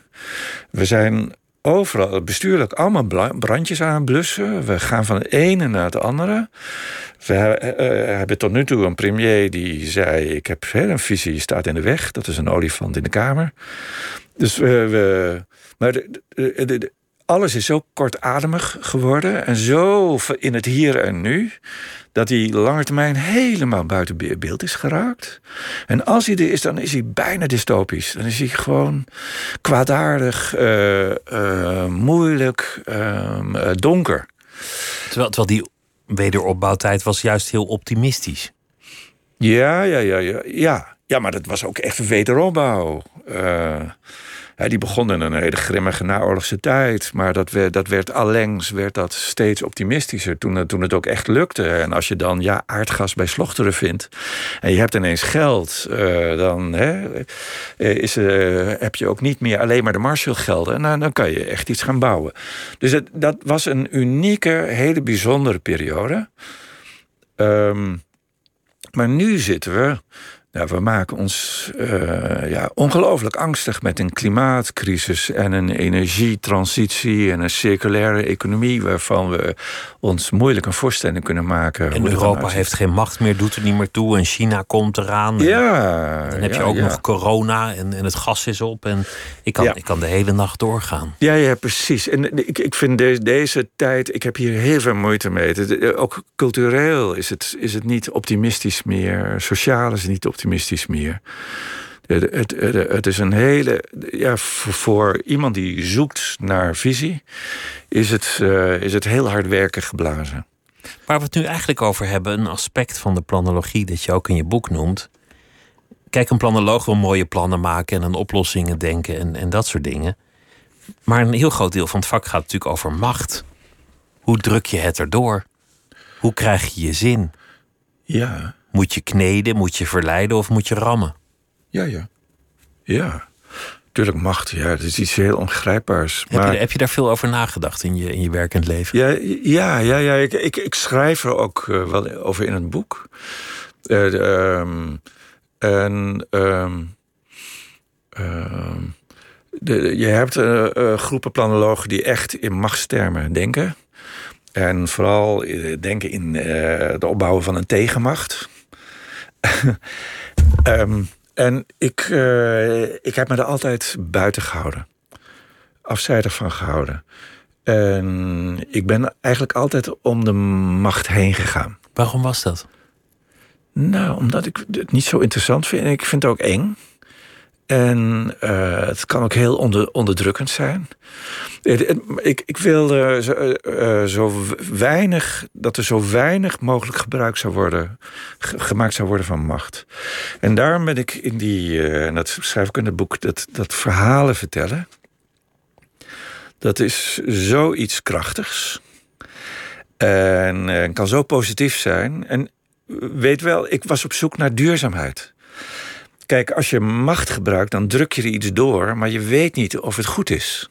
We zijn overal bestuurlijk allemaal brandjes aan blussen. We gaan van het ene naar het andere. We uh, hebben tot nu toe een premier die zei: Ik heb een visie, staat in de weg. Dat is een olifant in de kamer. Dus we. we maar de, de, alles is zo kortademig geworden en zo in het hier en nu dat hij lange termijn helemaal buiten beeld is geraakt. En als hij er is, dan is hij bijna dystopisch. Dan is hij gewoon kwaadaardig, uh, uh, moeilijk, uh, donker. Terwijl, terwijl die wederopbouwtijd was juist heel optimistisch. Ja, ja, ja, ja. Ja, ja maar dat was ook echt wederopbouw die begon in een hele grimmige naoorlogse tijd. Maar dat werd, dat werd allengs werd dat steeds optimistischer toen, toen het ook echt lukte. En als je dan ja, aardgas bij Slochteren vindt en je hebt ineens geld, uh, dan eh, is, uh, heb je ook niet meer alleen maar de Marshallgelden. En dan, dan kan je echt iets gaan bouwen. Dus het, dat was een unieke, hele bijzondere periode. Um, maar nu zitten we nou, we maken ons uh, ja, ongelooflijk angstig met een klimaatcrisis en een energietransitie en een circulaire economie waarvan we ons moeilijk een voorstelling kunnen maken. En Europa heeft geen macht meer, doet er niet meer toe en China komt eraan. Ja. Dan heb je ook nog corona en, en het gas is op en ik kan, ik kan de hele nacht doorgaan. Ja, ja, precies. En ik, ik vind deze, deze tijd, ik heb hier heel veel moeite mee. Ook cultureel is het, is het niet optimistisch meer, sociaal is het niet optimistisch optimistisch meer. Het, het, het, is een hele. Ja, voor, iemand die zoekt naar visie, is het, uh, is het heel hard werken geblazen. Waar we het nu eigenlijk over hebben, een aspect van de planologie dat je ook in je boek noemt. Kijk, een planoloog wil mooie plannen maken en aan oplossingen denken en, en dat soort dingen. Maar een heel groot deel van het vak gaat natuurlijk over macht. Hoe druk je het erdoor? Hoe krijg je je zin? Ja. Moet je kneden, moet je verleiden of moet je rammen? Ja, ja. Ja. Tuurlijk macht, ja, het is iets heel ongrijpbaars. Heb, je, heb je daar veel over nagedacht in je, in je werkend leven? Ja, ja, ja, ja. Ik, ik, ik schrijf er ook uh, wel over in het boek. Uh, um, en um, um, de, je hebt uh, groepen planologen die echt in machtstermen denken. En vooral denken in de opbouwen van een tegenmacht. Um, en ik, uh, ik heb me er altijd buiten gehouden. Afzijdig van gehouden. En ik ben eigenlijk altijd om de macht heen gegaan. Waarom was dat? Nou, omdat ik het niet zo interessant vind. En ik vind het ook eng. En uh, het kan ook heel onder, onderdrukkend zijn. Ik, ik wil zo, uh, zo, weinig, dat er zo weinig mogelijk gebruik zou worden, gemaakt zou worden van macht. En daarom ben ik in die, dat schrijf ik in het boek, dat, dat verhalen vertellen. Dat is zoiets krachtigs. En kan zo positief zijn. En weet wel, ik was op zoek naar duurzaamheid. Kijk, als je macht gebruikt, dan druk je er iets door, maar je weet niet of het goed is.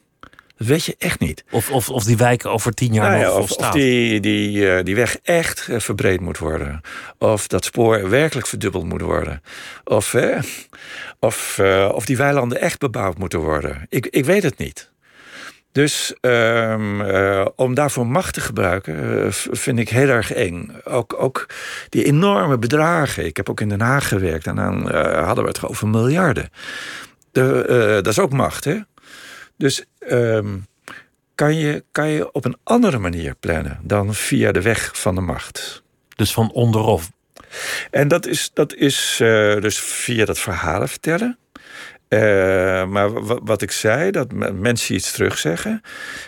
Dat weet je echt niet. Of, of, of die wijk over tien jaar Nou ja, nog of, of die, die, eh, die weg echt eh, verbreed moet worden. Of dat spoor werkelijk verdubbeld moet worden. Of, of, eh, of die weilanden echt bebouwd moeten worden. Ik, ik weet het niet. Dus ehm, eh, om daarvoor macht te gebruiken, eh, vind ik heel erg eng. Ook, ook die enorme bedragen. Ik heb ook in Den Haag gewerkt en dan eh, hadden we het over miljarden. De, dat is ook macht, hè? Dus ehm, kan, je, kan je op een andere manier plannen dan via de weg van de macht. Dus van onderaf. En dat is, dat is dus via dat verhalen vertellen. Eh, maar wa- wat ik zei, dat me- mensen iets terugzeggen.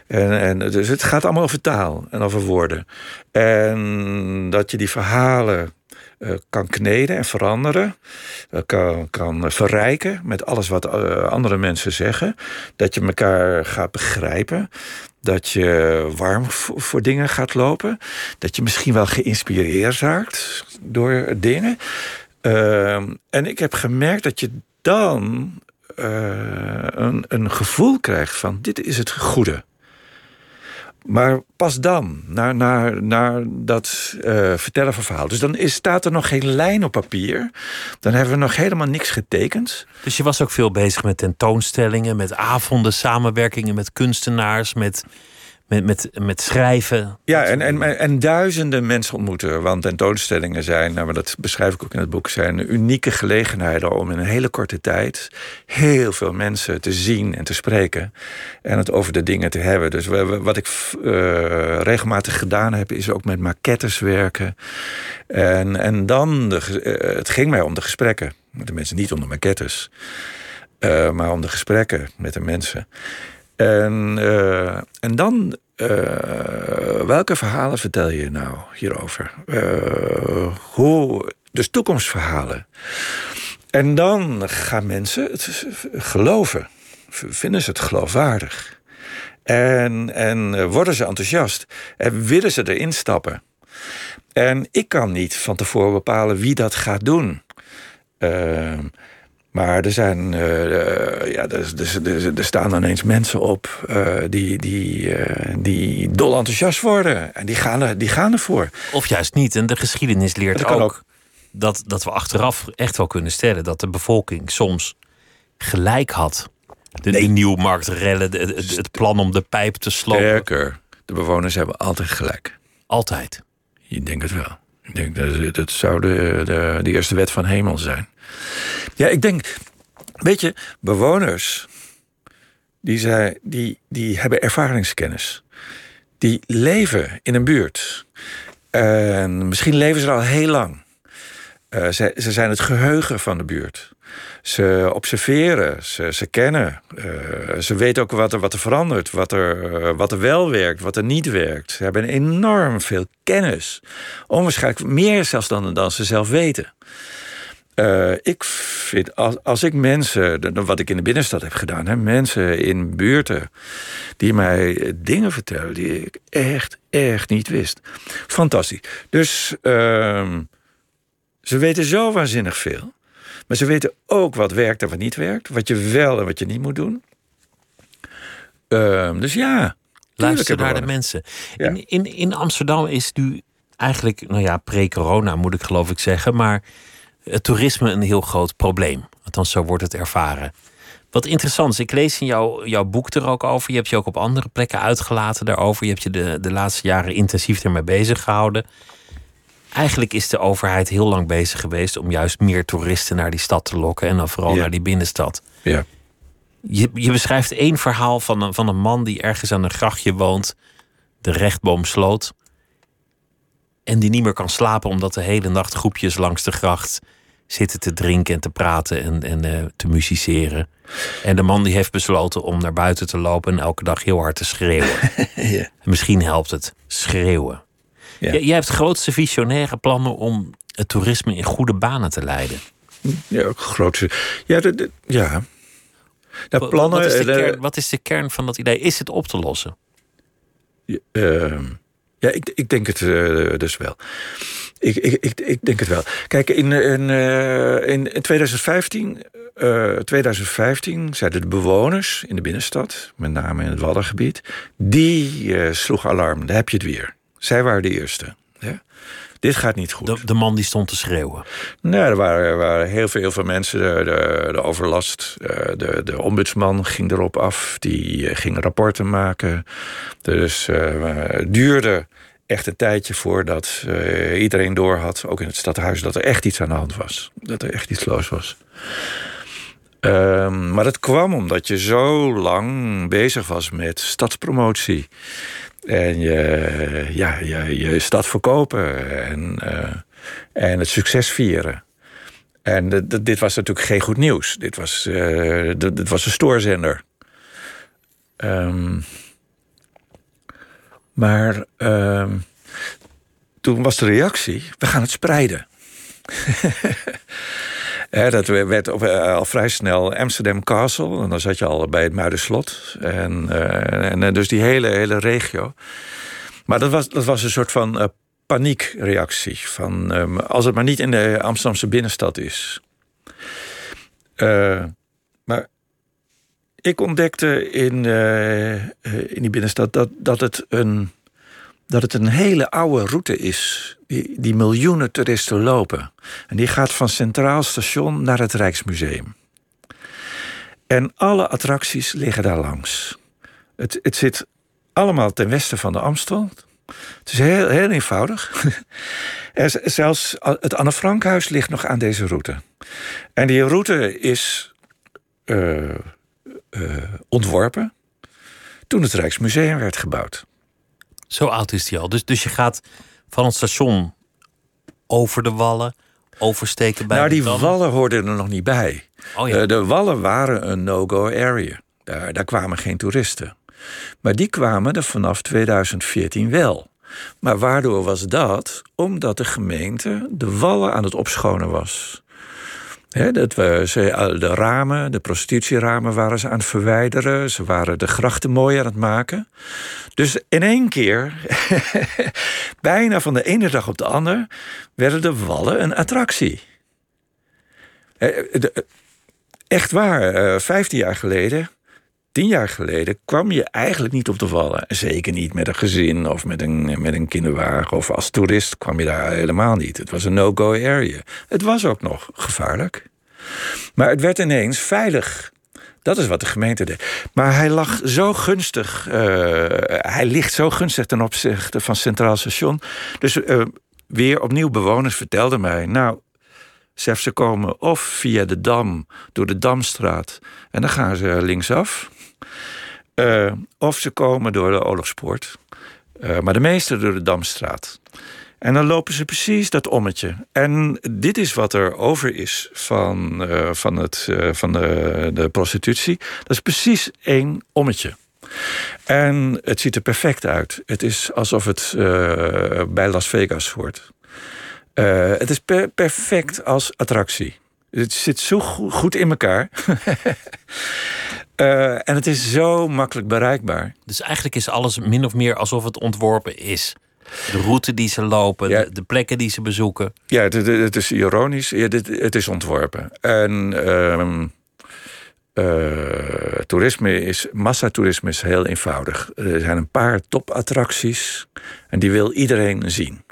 En, en dus het gaat allemaal over taal en over woorden. En dat je die verhalen eh, kan kneden en veranderen. eh, kan, kan verrijken met alles wat andere mensen zeggen. Dat je elkaar gaat begrijpen. Dat je warm voor, dingen gaat lopen. Dat je misschien wel geïnspireerd raakt door dingen. Ehm, en ik heb gemerkt dat je dan een, een gevoel krijgt van dit is het goede. Maar pas dan, naar, naar, naar dat eh, vertellen van verhaal. Dus dan is, staat er nog geen lijn op papier. Dan hebben we nog helemaal niks getekend. Dus je was ook veel bezig met tentoonstellingen, met avonden, samenwerkingen met kunstenaars, met, met, met, met schrijven. Ja, en, en, en duizenden mensen ontmoeten. Want tentoonstellingen zijn, nou, maar dat beschrijf ik ook in het boek, zijn unieke gelegenheden om in een hele korte tijd heel veel mensen te zien en te spreken. En het over de dingen te hebben. Dus wat ik eh, regelmatig gedaan heb, is ook met maquettes werken. En, en dan, de, eh, het ging mij om de gesprekken. Met de mensen, niet om de maquettes. eh, maar om de gesprekken met de mensen. En, eh, en dan, eh, welke verhalen vertel je nou hierover? Eh, hoe, dus toekomstverhalen. En dan gaan mensen het geloven. Vinden ze het geloofwaardig? En, en worden ze enthousiast? En willen ze erin stappen? En ik kan niet van tevoren bepalen wie dat gaat doen. Maar er zijn, eh, ja, er, er, er, er staan dan eens mensen op eh, die, die, eh, die dol enthousiast worden. En die gaan, er, die gaan ervoor. Of juist niet. En de geschiedenis leert Dat kan ook, ook. Dat, dat we achteraf echt wel kunnen stellen dat de bevolking soms gelijk had. De, de nieuwmarktrellen, de- het, het plan om de pijp te slopen. Sterker, de bewoners hebben altijd gelijk. Altijd. Ik denk het wel. Ik denk dat dat zou de, de, de eerste wet van hemel zijn. Ja, ik denk, weet je, bewoners die, zijn, die, die hebben ervaringskennis. Die leven in een buurt. En misschien leven ze er al heel lang. Eh, ze, ze zijn het geheugen van de buurt. Ze observeren, ze, ze kennen. eh, ze weten ook wat er, wat er verandert, wat er, eh, wat er wel werkt, wat er niet werkt. Ze hebben enorm veel kennis. Onwaarschijnlijk meer zelfs dan, dan ze zelf weten. Eh, ik vind, als, als ik mensen, wat ik in de binnenstad heb gedaan, hè, mensen in buurten die mij dingen vertellen die ik echt, echt niet wist. Fantastisch. Dus ehm, ze weten zo waanzinnig veel. Maar ze weten ook wat werkt en wat niet werkt. Wat je wel en wat je niet moet doen. Ehm, dus ja. Luister naar de mensen. Ja. In, in, in Amsterdam is nu eigenlijk, nou ja, pre-corona moet ik geloof ik zeggen, maar het toerisme een heel groot probleem. Althans, zo wordt het ervaren. Wat interessant is, ik lees in jouw, jouw boek er ook over. Je hebt je ook op andere plekken uitgelaten daarover. Je hebt je de, de laatste jaren intensief ermee bezig gehouden. Eigenlijk is de overheid heel lang bezig geweest om juist meer toeristen naar die stad te lokken. En dan vooral Ja. naar die binnenstad. Ja. Je, je beschrijft één verhaal van een, van een man die ergens aan een grachtje woont, de rechtboom sloot. En die niet meer kan slapen omdat de hele nacht groepjes langs de gracht zitten te drinken en te praten en, en eh, te musiceren. En de man die heeft besloten om naar buiten te lopen en elke dag heel hard te schreeuwen. ja. En misschien helpt het schreeuwen. Ja. Jij hebt grootste visionaire plannen om het toerisme in goede banen te leiden. Ja, ook grootste. Ja, de, de- ja. Nou, plannen. wat, is de eh, kern, wat is de kern van dat idee? Is het op te lossen? ehm, Ja, ik, ik denk het uh, dus wel. Ik, ik, ik, ik, denk het wel. Kijk, in, in, uh, in 2015, uh, 2015 zeiden de bewoners in de binnenstad, met name in het Waddengebied, die sloegen alarm. Daar heb je het weer. Zij waren de eerste. Ja? Dit gaat niet goed. De, de, man die stond te schreeuwen. Nou, er waren, er waren heel, veel, heel veel mensen. De, de, de overlast. De, de ombudsman ging erop af. Die ging rapporten maken. Dus het duurde echt een tijdje voordat uh, iedereen door had, ook in het stadhuis, dat er echt iets aan de hand was. Dat er echt iets los was. Um, maar dat kwam omdat je zo lang bezig was met stadspromotie. En je, ja, je, je stad verkopen en, uh, en het succes vieren. En dit was natuurlijk geen goed nieuws. Dit was, uh, dit was een stoorzender. Um, maar uh, toen was de reactie: we gaan het spreiden. dat werd uh, al vrij snel Amsterdam Castle. En dan zat je al bij het Muiderslot. En, uh, en dus die hele, hele regio. Maar dat was, dat was een soort van paniekreactie. Van, um, als het maar niet in de Amsterdamse binnenstad is. maar ik ontdekte in, in die binnenstad dat, dat, het een, dat het een hele oude route is. Die, die miljoenen toeristen lopen. En die gaat van Centraal Station naar het Rijksmuseum. En alle attracties liggen daar langs. Het, het zit allemaal ten westen van de Amstel. Het is heel, heel eenvoudig. Er, zelfs het Anne Frankhuis ligt nog aan deze route. En die route is uh, uh, ontworpen toen het Rijksmuseum werd gebouwd. Zo oud is die al. Dus, dus je gaat van het station over de wallen, oversteken bij nou, die wallen hoorden er nog niet bij. Oh ja. uh, de wallen waren een no-go area. Daar, daar kwamen geen toeristen. Maar die kwamen er vanaf 2014 wel. Maar waardoor was dat? Omdat de gemeente de wallen aan het opschonen was. Dat we, ze, de ramen, de prostitutieramen waren ze aan het verwijderen. Ze waren de grachten mooi aan het maken. Dus in één keer, bijna van de ene dag op de andere, werden de wallen een attractie. Echt waar, vijftien jaar geleden, tien jaar geleden, kwam je eigenlijk niet op de wallen. Zeker niet met een gezin of met een, met een kinderwagen of als toerist kwam je daar helemaal niet. Het was een no-go area. Het was ook nog gevaarlijk. Maar het werd ineens veilig. Dat is wat de gemeente deed. Maar hij lag zo gunstig. Uh, hij ligt zo gunstig ten opzichte van Centraal Station. Dus uh, weer opnieuw bewoners vertelden mij. Nou, Sef, ze komen of via de dam, door de Damstraat. En dan gaan ze linksaf. Uh, of ze komen door de Oorlogspoort. maar de meeste door de Damstraat. En dan lopen ze precies dat ommetje. En dit is wat er over is van, uh, van, het, van de, de prostitutie. Dat is precies één ommetje. En het ziet er perfect uit. Het is alsof het bij Las Vegas hoort. het is per perfect als attractie. Het zit zo goed in elkaar. en het is zo makkelijk bereikbaar. Dus eigenlijk is alles min of meer alsof het ontworpen is. De route die ze lopen, ja. de, de, plekken die ze bezoeken. Ja, het, het is ironisch. Ja, dit, het is ontworpen. En uh, uh, toerisme is, massatoerisme is heel eenvoudig. Er zijn een paar topattracties en die wil iedereen zien.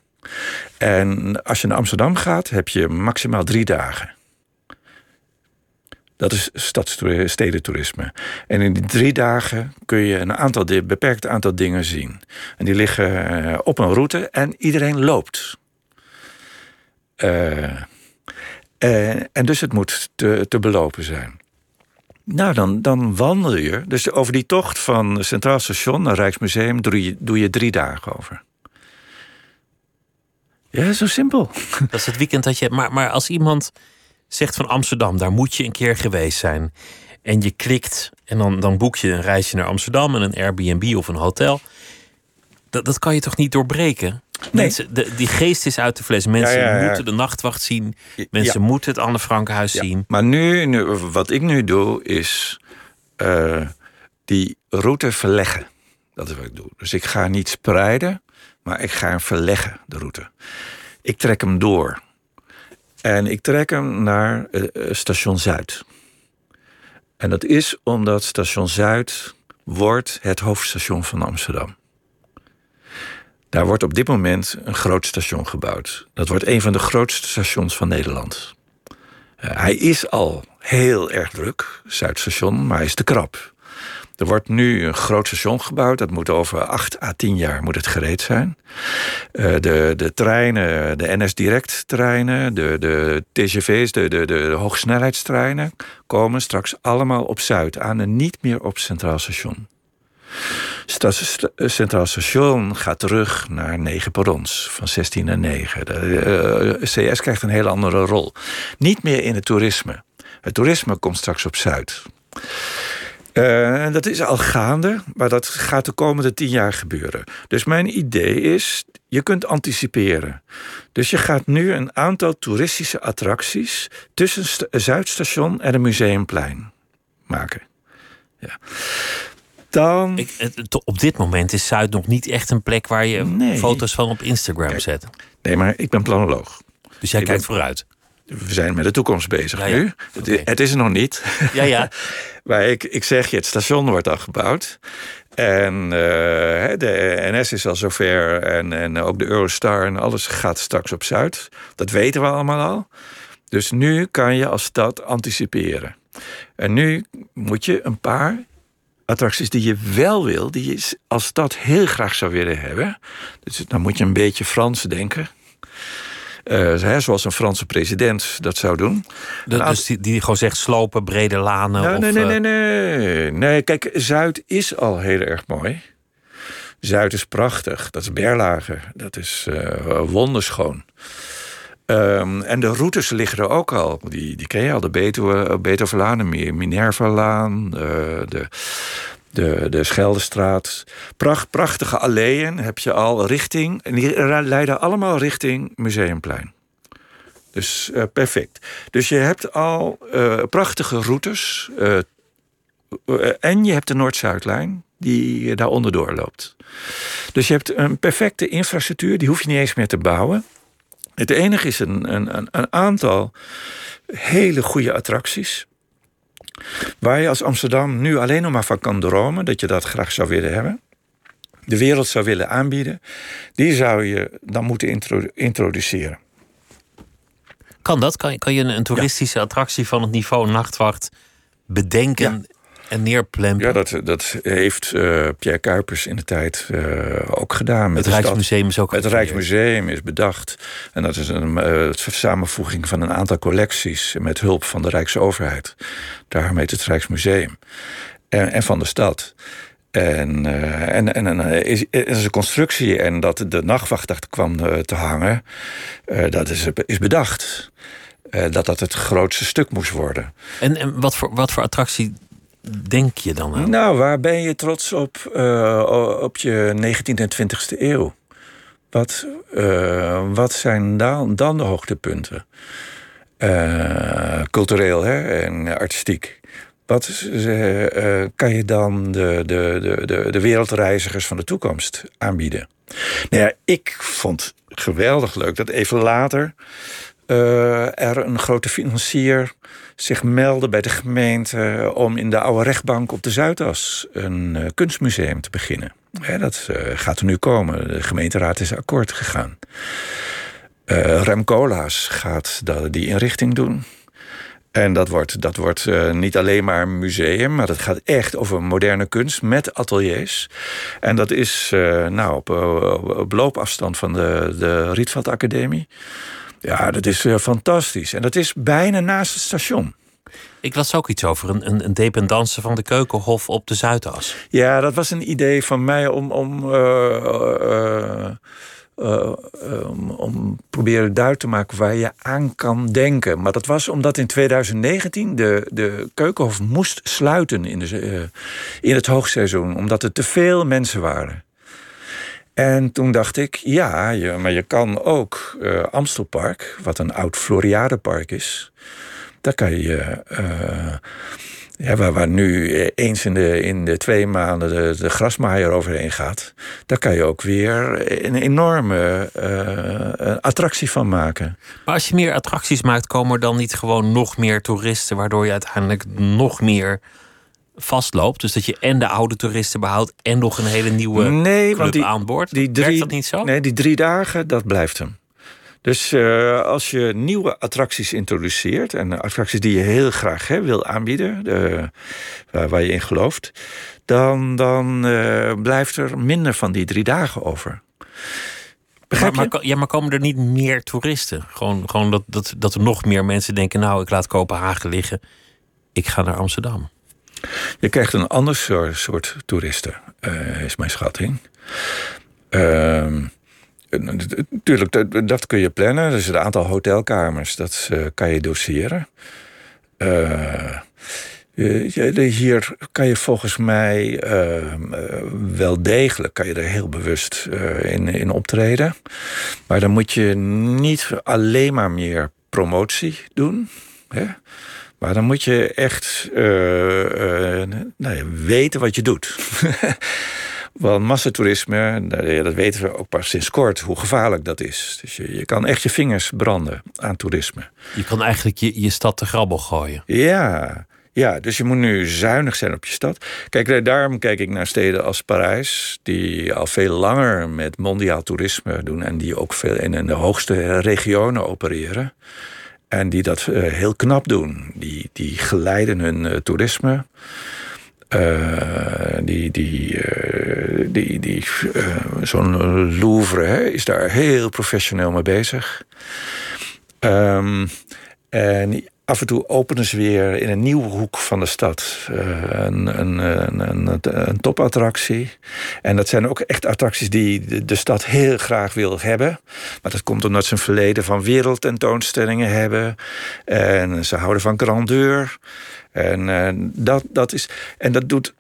En als je naar Amsterdam gaat, heb je maximaal drie dagen. Dat is stedentourisme. En in die drie dagen kun je een aantal, beperkt aantal dingen zien. En die liggen op een route en iedereen loopt. Uh, uh, en dus het moet te, te belopen zijn. Nou, dan, dan wandel je. Dus over die tocht van Centraal Station naar Rijksmuseum doe je, doe je drie dagen over. Ja, zo simpel. Dat is het weekend dat je. Maar, maar als iemand zegt van Amsterdam, daar moet je een keer geweest zijn. En je klikt en dan, dan boek je een reisje naar Amsterdam en een Airbnb of een hotel. Dat, dat kan je toch niet doorbreken? Nee. Mensen, de, die geest is uit de fles. Mensen Ja, ja, ja. moeten de nachtwacht zien. Mensen moeten het Anne Frankhuis zien. Maar nu, nu, wat ik nu doe, is uh, die route verleggen. Dat is wat ik doe. Dus ik ga niet spreiden. maar ik ga hem verleggen, de route. Ik trek hem door. En ik trek hem naar uh, station Zuid. En dat is omdat station Zuid wordt het hoofdstation van Amsterdam. Daar wordt op dit moment een groot station gebouwd. Dat wordt een van de grootste stations van Nederland. Uh, hij is al heel erg druk, Zuidstation, maar hij is te krap. Er wordt nu een groot station gebouwd. Dat moet over 8 à 10 jaar moet het gereed zijn. Uh, de, de treinen, de NS Direct treinen, de, de TGV's, de, de, de hoogsnelheidstreinen... komen straks allemaal op Zuid aan en niet meer op Centraal Station. Centraal Station gaat terug naar 9 perrons, van 16 naar 9. De uh, CS krijgt een hele andere rol. Niet meer in het toerisme. Het toerisme komt straks op Zuid. Uh, en dat is al gaande, maar dat gaat de komende tien jaar gebeuren. Dus mijn idee is, je kunt anticiperen. Dus je gaat nu een aantal toeristische attracties tussen Zuidstation en het Museumplein maken. Ja. Dan... Ik, op dit moment is Zuid nog niet echt een plek waar je nee. foto's van op Instagram Kijk, zet. Nee, maar ik ben planoloog. Dus jij Ik kijkt ben- vooruit. We zijn met de toekomst bezig Ja, ja. nu. Het, is er nog niet. Ja, ja. maar ik, ik zeg je, het station wordt al gebouwd. En eh, de NS is al zover. En, en ook de Eurostar en alles gaat straks op Zuid. Dat weten we allemaal al. Dus nu kan je als stad anticiperen. En nu moet je een paar attracties die je wel wil, die je als stad heel graag zou willen hebben. Dus dan moet je een beetje Frans denken. Eh, hè, zoals een Franse president dat zou doen. De- dus die, die gewoon zegt slopen, brede lanen. Nou, of, nee, nee, eh, nee, nee. Nee, kijk, Zuid is al heel erg mooi. Zuid is prachtig. Dat is Berlage. Dat is eh, wonderschoon. Ehm, en de routes liggen er ook al. Die, die ken je al. De Betuwe, Betuwelaan, de Mi- Minervalaan, eh, de, de, de Scheldestraat. Pracht, prachtige alleen heb je al richting... En die leiden allemaal richting Museumplein. Dus eh, perfect. Dus je hebt al eh, prachtige routes. eh, en je hebt de Noord-Zuidlijn die daar onderdoor loopt. Dus je hebt een perfecte infrastructuur. Die hoef je niet eens meer te bouwen. Het enige is een, een- een aantal hele goede attracties. Waar je als Amsterdam nu alleen nog maar van kan dromen. Dat je dat graag zou willen hebben. De wereld zou willen aanbieden. Die zou je dan moeten intro- introduceren. Kan dat? Kan, kan je een, een toeristische attractie van het niveau nachtwacht bedenken en neerplempen? Ja, dat, dat heeft eh, Pierre Kuipers in de tijd eh, ook gedaan. Met het. Rijksmuseum is ook Het. Rijksmuseum is bedacht. En dat is een eh, samenvoeging van een aantal collecties met hulp van de Rijksoverheid. Daarom heet het Rijksmuseum. En, en van de stad. En, en, en, en is, is een constructie en dat de nachtwacht kwam te hangen, dat is, is bedacht. Dat dat het grootste stuk moest worden. En, en wat, voor, wat voor attractie denk je dan aan? Nou, waar ben je trots op eh, op je 19e en 20e eeuw? Wat, eh, wat zijn dan, dan de hoogtepunten? Eh, cultureel hè, en artistiek. Wat kan je dan de, de, de, de, wereldreizigers van de toekomst aanbieden? Nou ja, ik vond geweldig leuk dat even later eh, er een grote financier zich meldde bij de gemeente om in de oude rechtbank op de Zuidas een eh, kunstmuseum te beginnen. Dat eh, gaat er nu komen. De gemeenteraad is akkoord gegaan. Rem Koolhaas gaat die inrichting doen. En dat wordt, dat wordt niet alleen maar een museum, maar dat gaat echt over moderne kunst met ateliers. En dat is nou, op, op loopafstand van de, de Rietveld Academie. Ja, dat is eh, fantastisch. En dat is bijna naast het station. Ik las ook iets over een, een, een dependance van de Keukenhof op de Zuidas. Ja, dat was een idee van mij om, om, eh, eh, om, proberen duidelijk te maken waar je aan kan denken. Maar dat was omdat in 2019 de, de Keukenhof moest sluiten in, de, in het hoogseizoen, omdat er te veel mensen waren. En toen dacht ik, ja, maar je kan ook eh, Amstelpark, wat een oud Floriadepark is, daar kan je eh, Ja, waar, nu eens in de, in de twee maanden de, de grasmaaier overheen gaat, daar kan je ook weer een enorme attractie van maken. Maar als je meer attracties maakt, komen er dan niet gewoon nog meer toeristen, waardoor je uiteindelijk nog meer vastloopt. Dus dat je en de oude toeristen behoudt en nog een hele nieuwe nee, club die, aan boord. Die drie, Werkt dat niet zo? Nee, die drie dagen, dat blijft hem. Dus uh, als je nieuwe attracties introduceert... en attracties die je heel graag hè, wil aanbieden... De, waar, waar, je in gelooft... dan, dan uh, blijft er minder van die drie dagen over. Maar, maar, ja, maar komen er niet meer toeristen? Gewoon, gewoon dat, dat, dat er nog meer mensen denken... nou, ik laat Kopenhagen liggen. Ik ga naar Amsterdam. Je krijgt een ander soort, toeristen, uh, is mijn schatting. Uh, Natuurlijk, dat, dat, kun je plannen. Dus het aantal hotelkamers, dat uh, kan je doseren. Uh, hier kan je volgens mij uh, wel degelijk, kan je er heel bewust in, in optreden. Maar dan moet je niet alleen maar meer promotie doen. Hè? Maar dan moet je echt nou ja, weten wat je doet. Want massatoerisme, dat weten we ook pas sinds kort, hoe gevaarlijk dat is. Dus je, je kan echt je vingers branden aan toerisme. Je kan eigenlijk je, je stad te grabbel gooien. Ja, ja, dus je moet nu zuinig zijn op je stad. Kijk, daarom kijk ik naar steden als Parijs, die al veel langer met mondiaal toerisme doen en die ook veel in de hoogste regionen opereren. En die dat eh, heel knap doen. Die, die geleiden hun uh, toerisme. Uh, die, die, die, die zo'n Louvre hè, is daar heel professioneel mee bezig. Um, en af en toe openen ze weer in een nieuwe hoek van de stad een, een, een, een, topattractie. En dat zijn ook echt attracties die de, de, stad heel graag wil hebben. Maar dat komt omdat ze een verleden van wereldtentoonstellingen hebben. En ze houden van grandeur. En, uh, dat, dat is, en dat doet,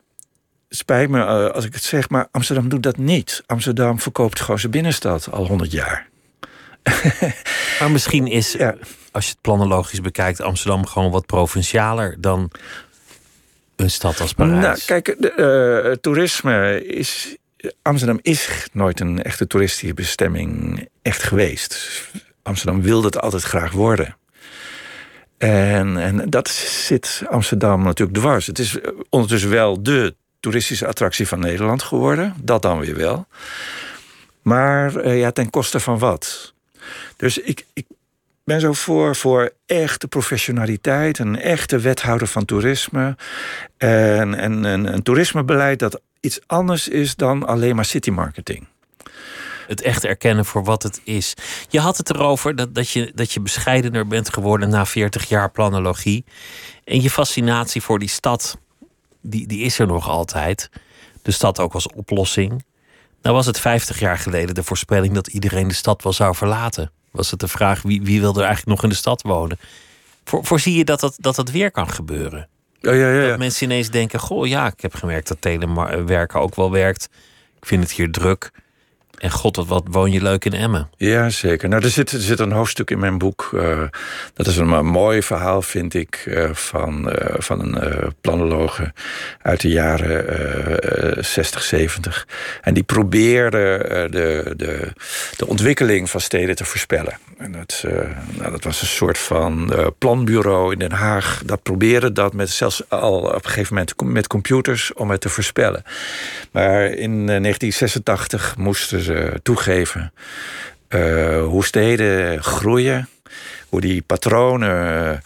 spijt me uh, als ik het zeg, maar Amsterdam doet dat niet. Amsterdam verkoopt gewoon zijn binnenstad al 100 jaar. maar misschien is, ja. Als je het planologisch bekijkt, Amsterdam gewoon wat provincialer dan een stad als Parijs. Nou, kijk, de, uh, toerisme is. Amsterdam is nooit een echte toeristische bestemming echt geweest. Amsterdam wilde het altijd graag worden. En, en dat zit Amsterdam natuurlijk dwars. Het is ondertussen wel de toeristische attractie van Nederland geworden. Dat dan weer wel. Maar uh, ja, ten koste van wat? Dus ik, ik ben zo voor, voor echte professionaliteit. Een echte wethouder van toerisme. En, en, en een toerismebeleid dat iets anders is dan alleen maar citymarketing het echt erkennen voor wat het is. Je had het erover dat, dat, je, dat je bescheidener bent geworden na 40 jaar planologie. En je fascinatie voor die stad, die, die is er nog altijd. De stad ook als oplossing. Nou was het 50 jaar geleden de voorspelling dat iedereen de stad wel zou verlaten. Was het de vraag wie, wie wil er eigenlijk nog in de stad wonen? Voor, voorzie je dat dat, dat dat weer kan gebeuren? Ja, ja, ja, dat mensen ineens denken: Goh, ja, ik heb gemerkt dat telewerken ook wel werkt. Ik vind het hier druk. En god, wat, woon je leuk in Emmen. Ja, zeker. Nou, er zit, er zit een hoofdstuk in mijn boek. Uh, dat is een, mooi verhaal, vind ik, uh, van, uh, van een planologe uit de jaren 60, 70. En die probeerde de, de, de ontwikkeling van steden te voorspellen. En dat, nou, dat was een soort van planbureau in Den Haag. Dat probeerde dat met zelfs al op een gegeven moment met computers om het te voorspellen. Maar in 1986 moesten ze toegeven uh, hoe steden groeien, hoe die patronen.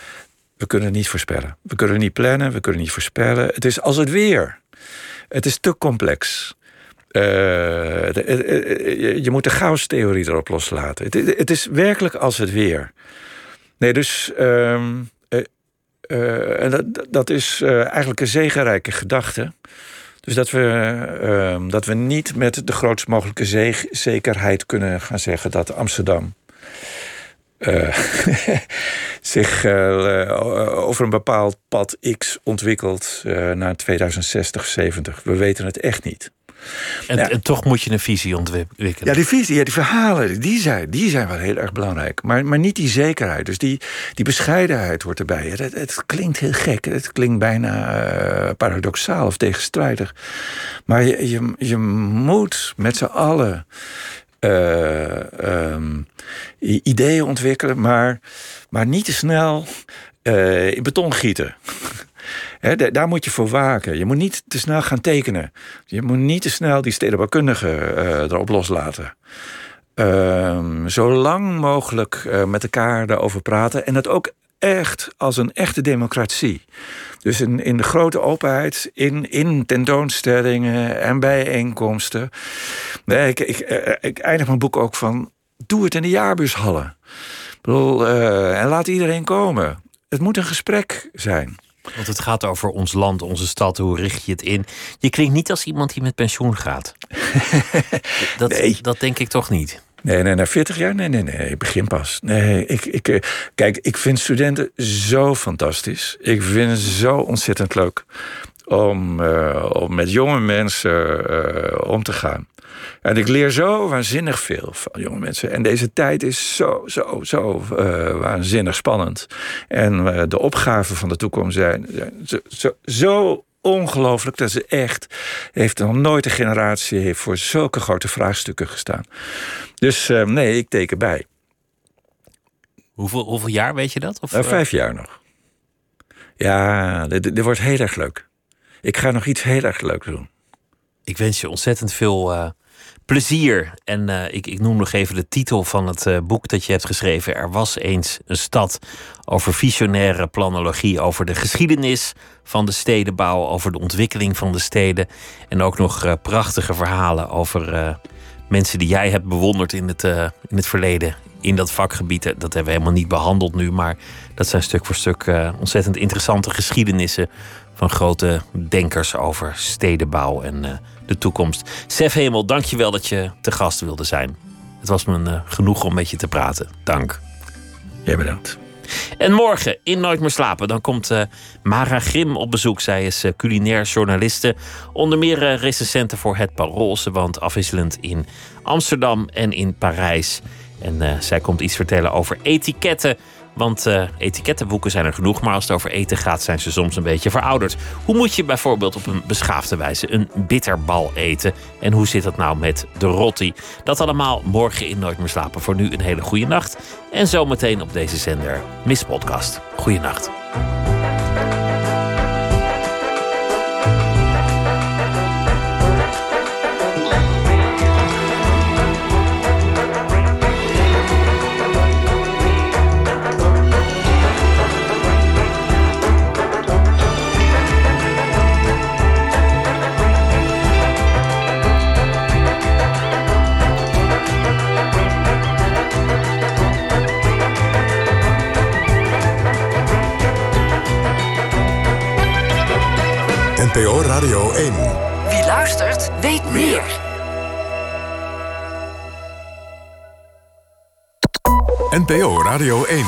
we kunnen niet voorspellen. We kunnen niet plannen, we kunnen niet voorspellen. Het is als het weer. Het is te complex. De, je moet de chaos-theorie erop loslaten. Het, het, is werkelijk als het weer. Nee, dus. Dat, dat is eigenlijk een zegenrijke gedachte. Dus dat we, uh, dat we niet met de grootst mogelijke zekerheid kunnen gaan zeggen dat Amsterdam uh, zich uh, over een bepaald pad X ontwikkelt naar 2060, 70. We weten het echt niet. En, Ja. en toch moet je een visie ontwikkelen. Ja, die visie, ja, die verhalen, die zijn, die zijn wel heel erg belangrijk. Maar, maar niet die zekerheid. Dus die, die bescheidenheid hoort erbij. Het, het, het klinkt heel gek. Het klinkt bijna eh, paradoxaal of tegenstrijdig. Maar je, je, je moet met z'n allen eh, ehm, ideeën ontwikkelen, maar, maar niet te snel eh, in beton gieten. Daar moet je voor waken. Je moet niet te snel gaan tekenen. Je moet niet te snel die stedenbouwkundigen eh, erop loslaten. Ehm, zo lang mogelijk eh, met elkaar daarover praten. En dat ook echt als een echte democratie. Dus in, in de grote openheid, in, in tentoonstellingen en bijeenkomsten. Ik, ik, eh, ik eindig mijn boek ook van... doe het in de jaarbushallen. En laat iedereen komen. Het moet een gesprek zijn. Want het gaat over ons land, onze stad. Hoe richt je het in? Je klinkt niet als iemand die met pensioen gaat. dat, Nee. dat denk ik toch niet. Nee, nee, na 40 jaar? Nee, nee, nee. Begin pas. Nee, ik, ik, eh, kijk, ik vind studenten zo fantastisch. Ik vind het zo ontzettend leuk om, eh, om met jonge mensen eh, om te gaan. En ik leer zo waanzinnig veel van jonge mensen. En deze tijd is zo, zo, zo eh, waanzinnig spannend. En eh, de opgaven van de toekomst zijn, zijn zo, zo, zo ongelooflijk. Dat is echt. Heeft nog nooit een generatie heeft voor zulke grote vraagstukken gestaan. Dus eh, nee, ik teken bij. Hoeveel, hoeveel jaar weet je dat? Of, vijf jaar nog. Ja, dit, dit wordt heel erg leuk. Ik ga nog iets heel erg leuks doen. Ik wens je ontzettend veel plezier. En eh, ik, ik noem nog even de titel van het eh, boek dat je hebt geschreven. Er was eens een stad over visionaire planologie, over de geschiedenis van de stedenbouw, over de ontwikkeling van de steden. En ook nog eh, prachtige verhalen over mensen die jij hebt bewonderd in het, in het verleden. In dat vakgebied. Dat hebben we helemaal niet behandeld nu, maar dat zijn stuk voor stuk ontzettend interessante geschiedenissen van grote denkers over stedenbouw en de toekomst. Sef Hemel, dank je wel dat je te gast wilde zijn. Het was me eh, genoeg om met je te praten. Dank. Jij bedankt. En morgen in Nooit meer slapen, dan komt eh, Mara Grim op bezoek. Zij is eh, culinair journaliste. Onder meer eh, recensente voor Het Parool. Ze woont afwisselend in Amsterdam en in Parijs. En zij komt iets vertellen over etiketten. Want eh, etikettenboeken zijn er genoeg, maar als het over eten gaat, zijn ze soms een beetje verouderd. Hoe moet je bijvoorbeeld op een beschaafde wijze een bitterbal eten? En hoe zit dat nou met de rotti? Dat allemaal morgen in Nooit meer slapen. Voor nu een hele goede nacht. En zometeen op deze zender Miss Podcast. Goeienacht. Radio 1. Wie luistert, weet meer. NPO Radio 1.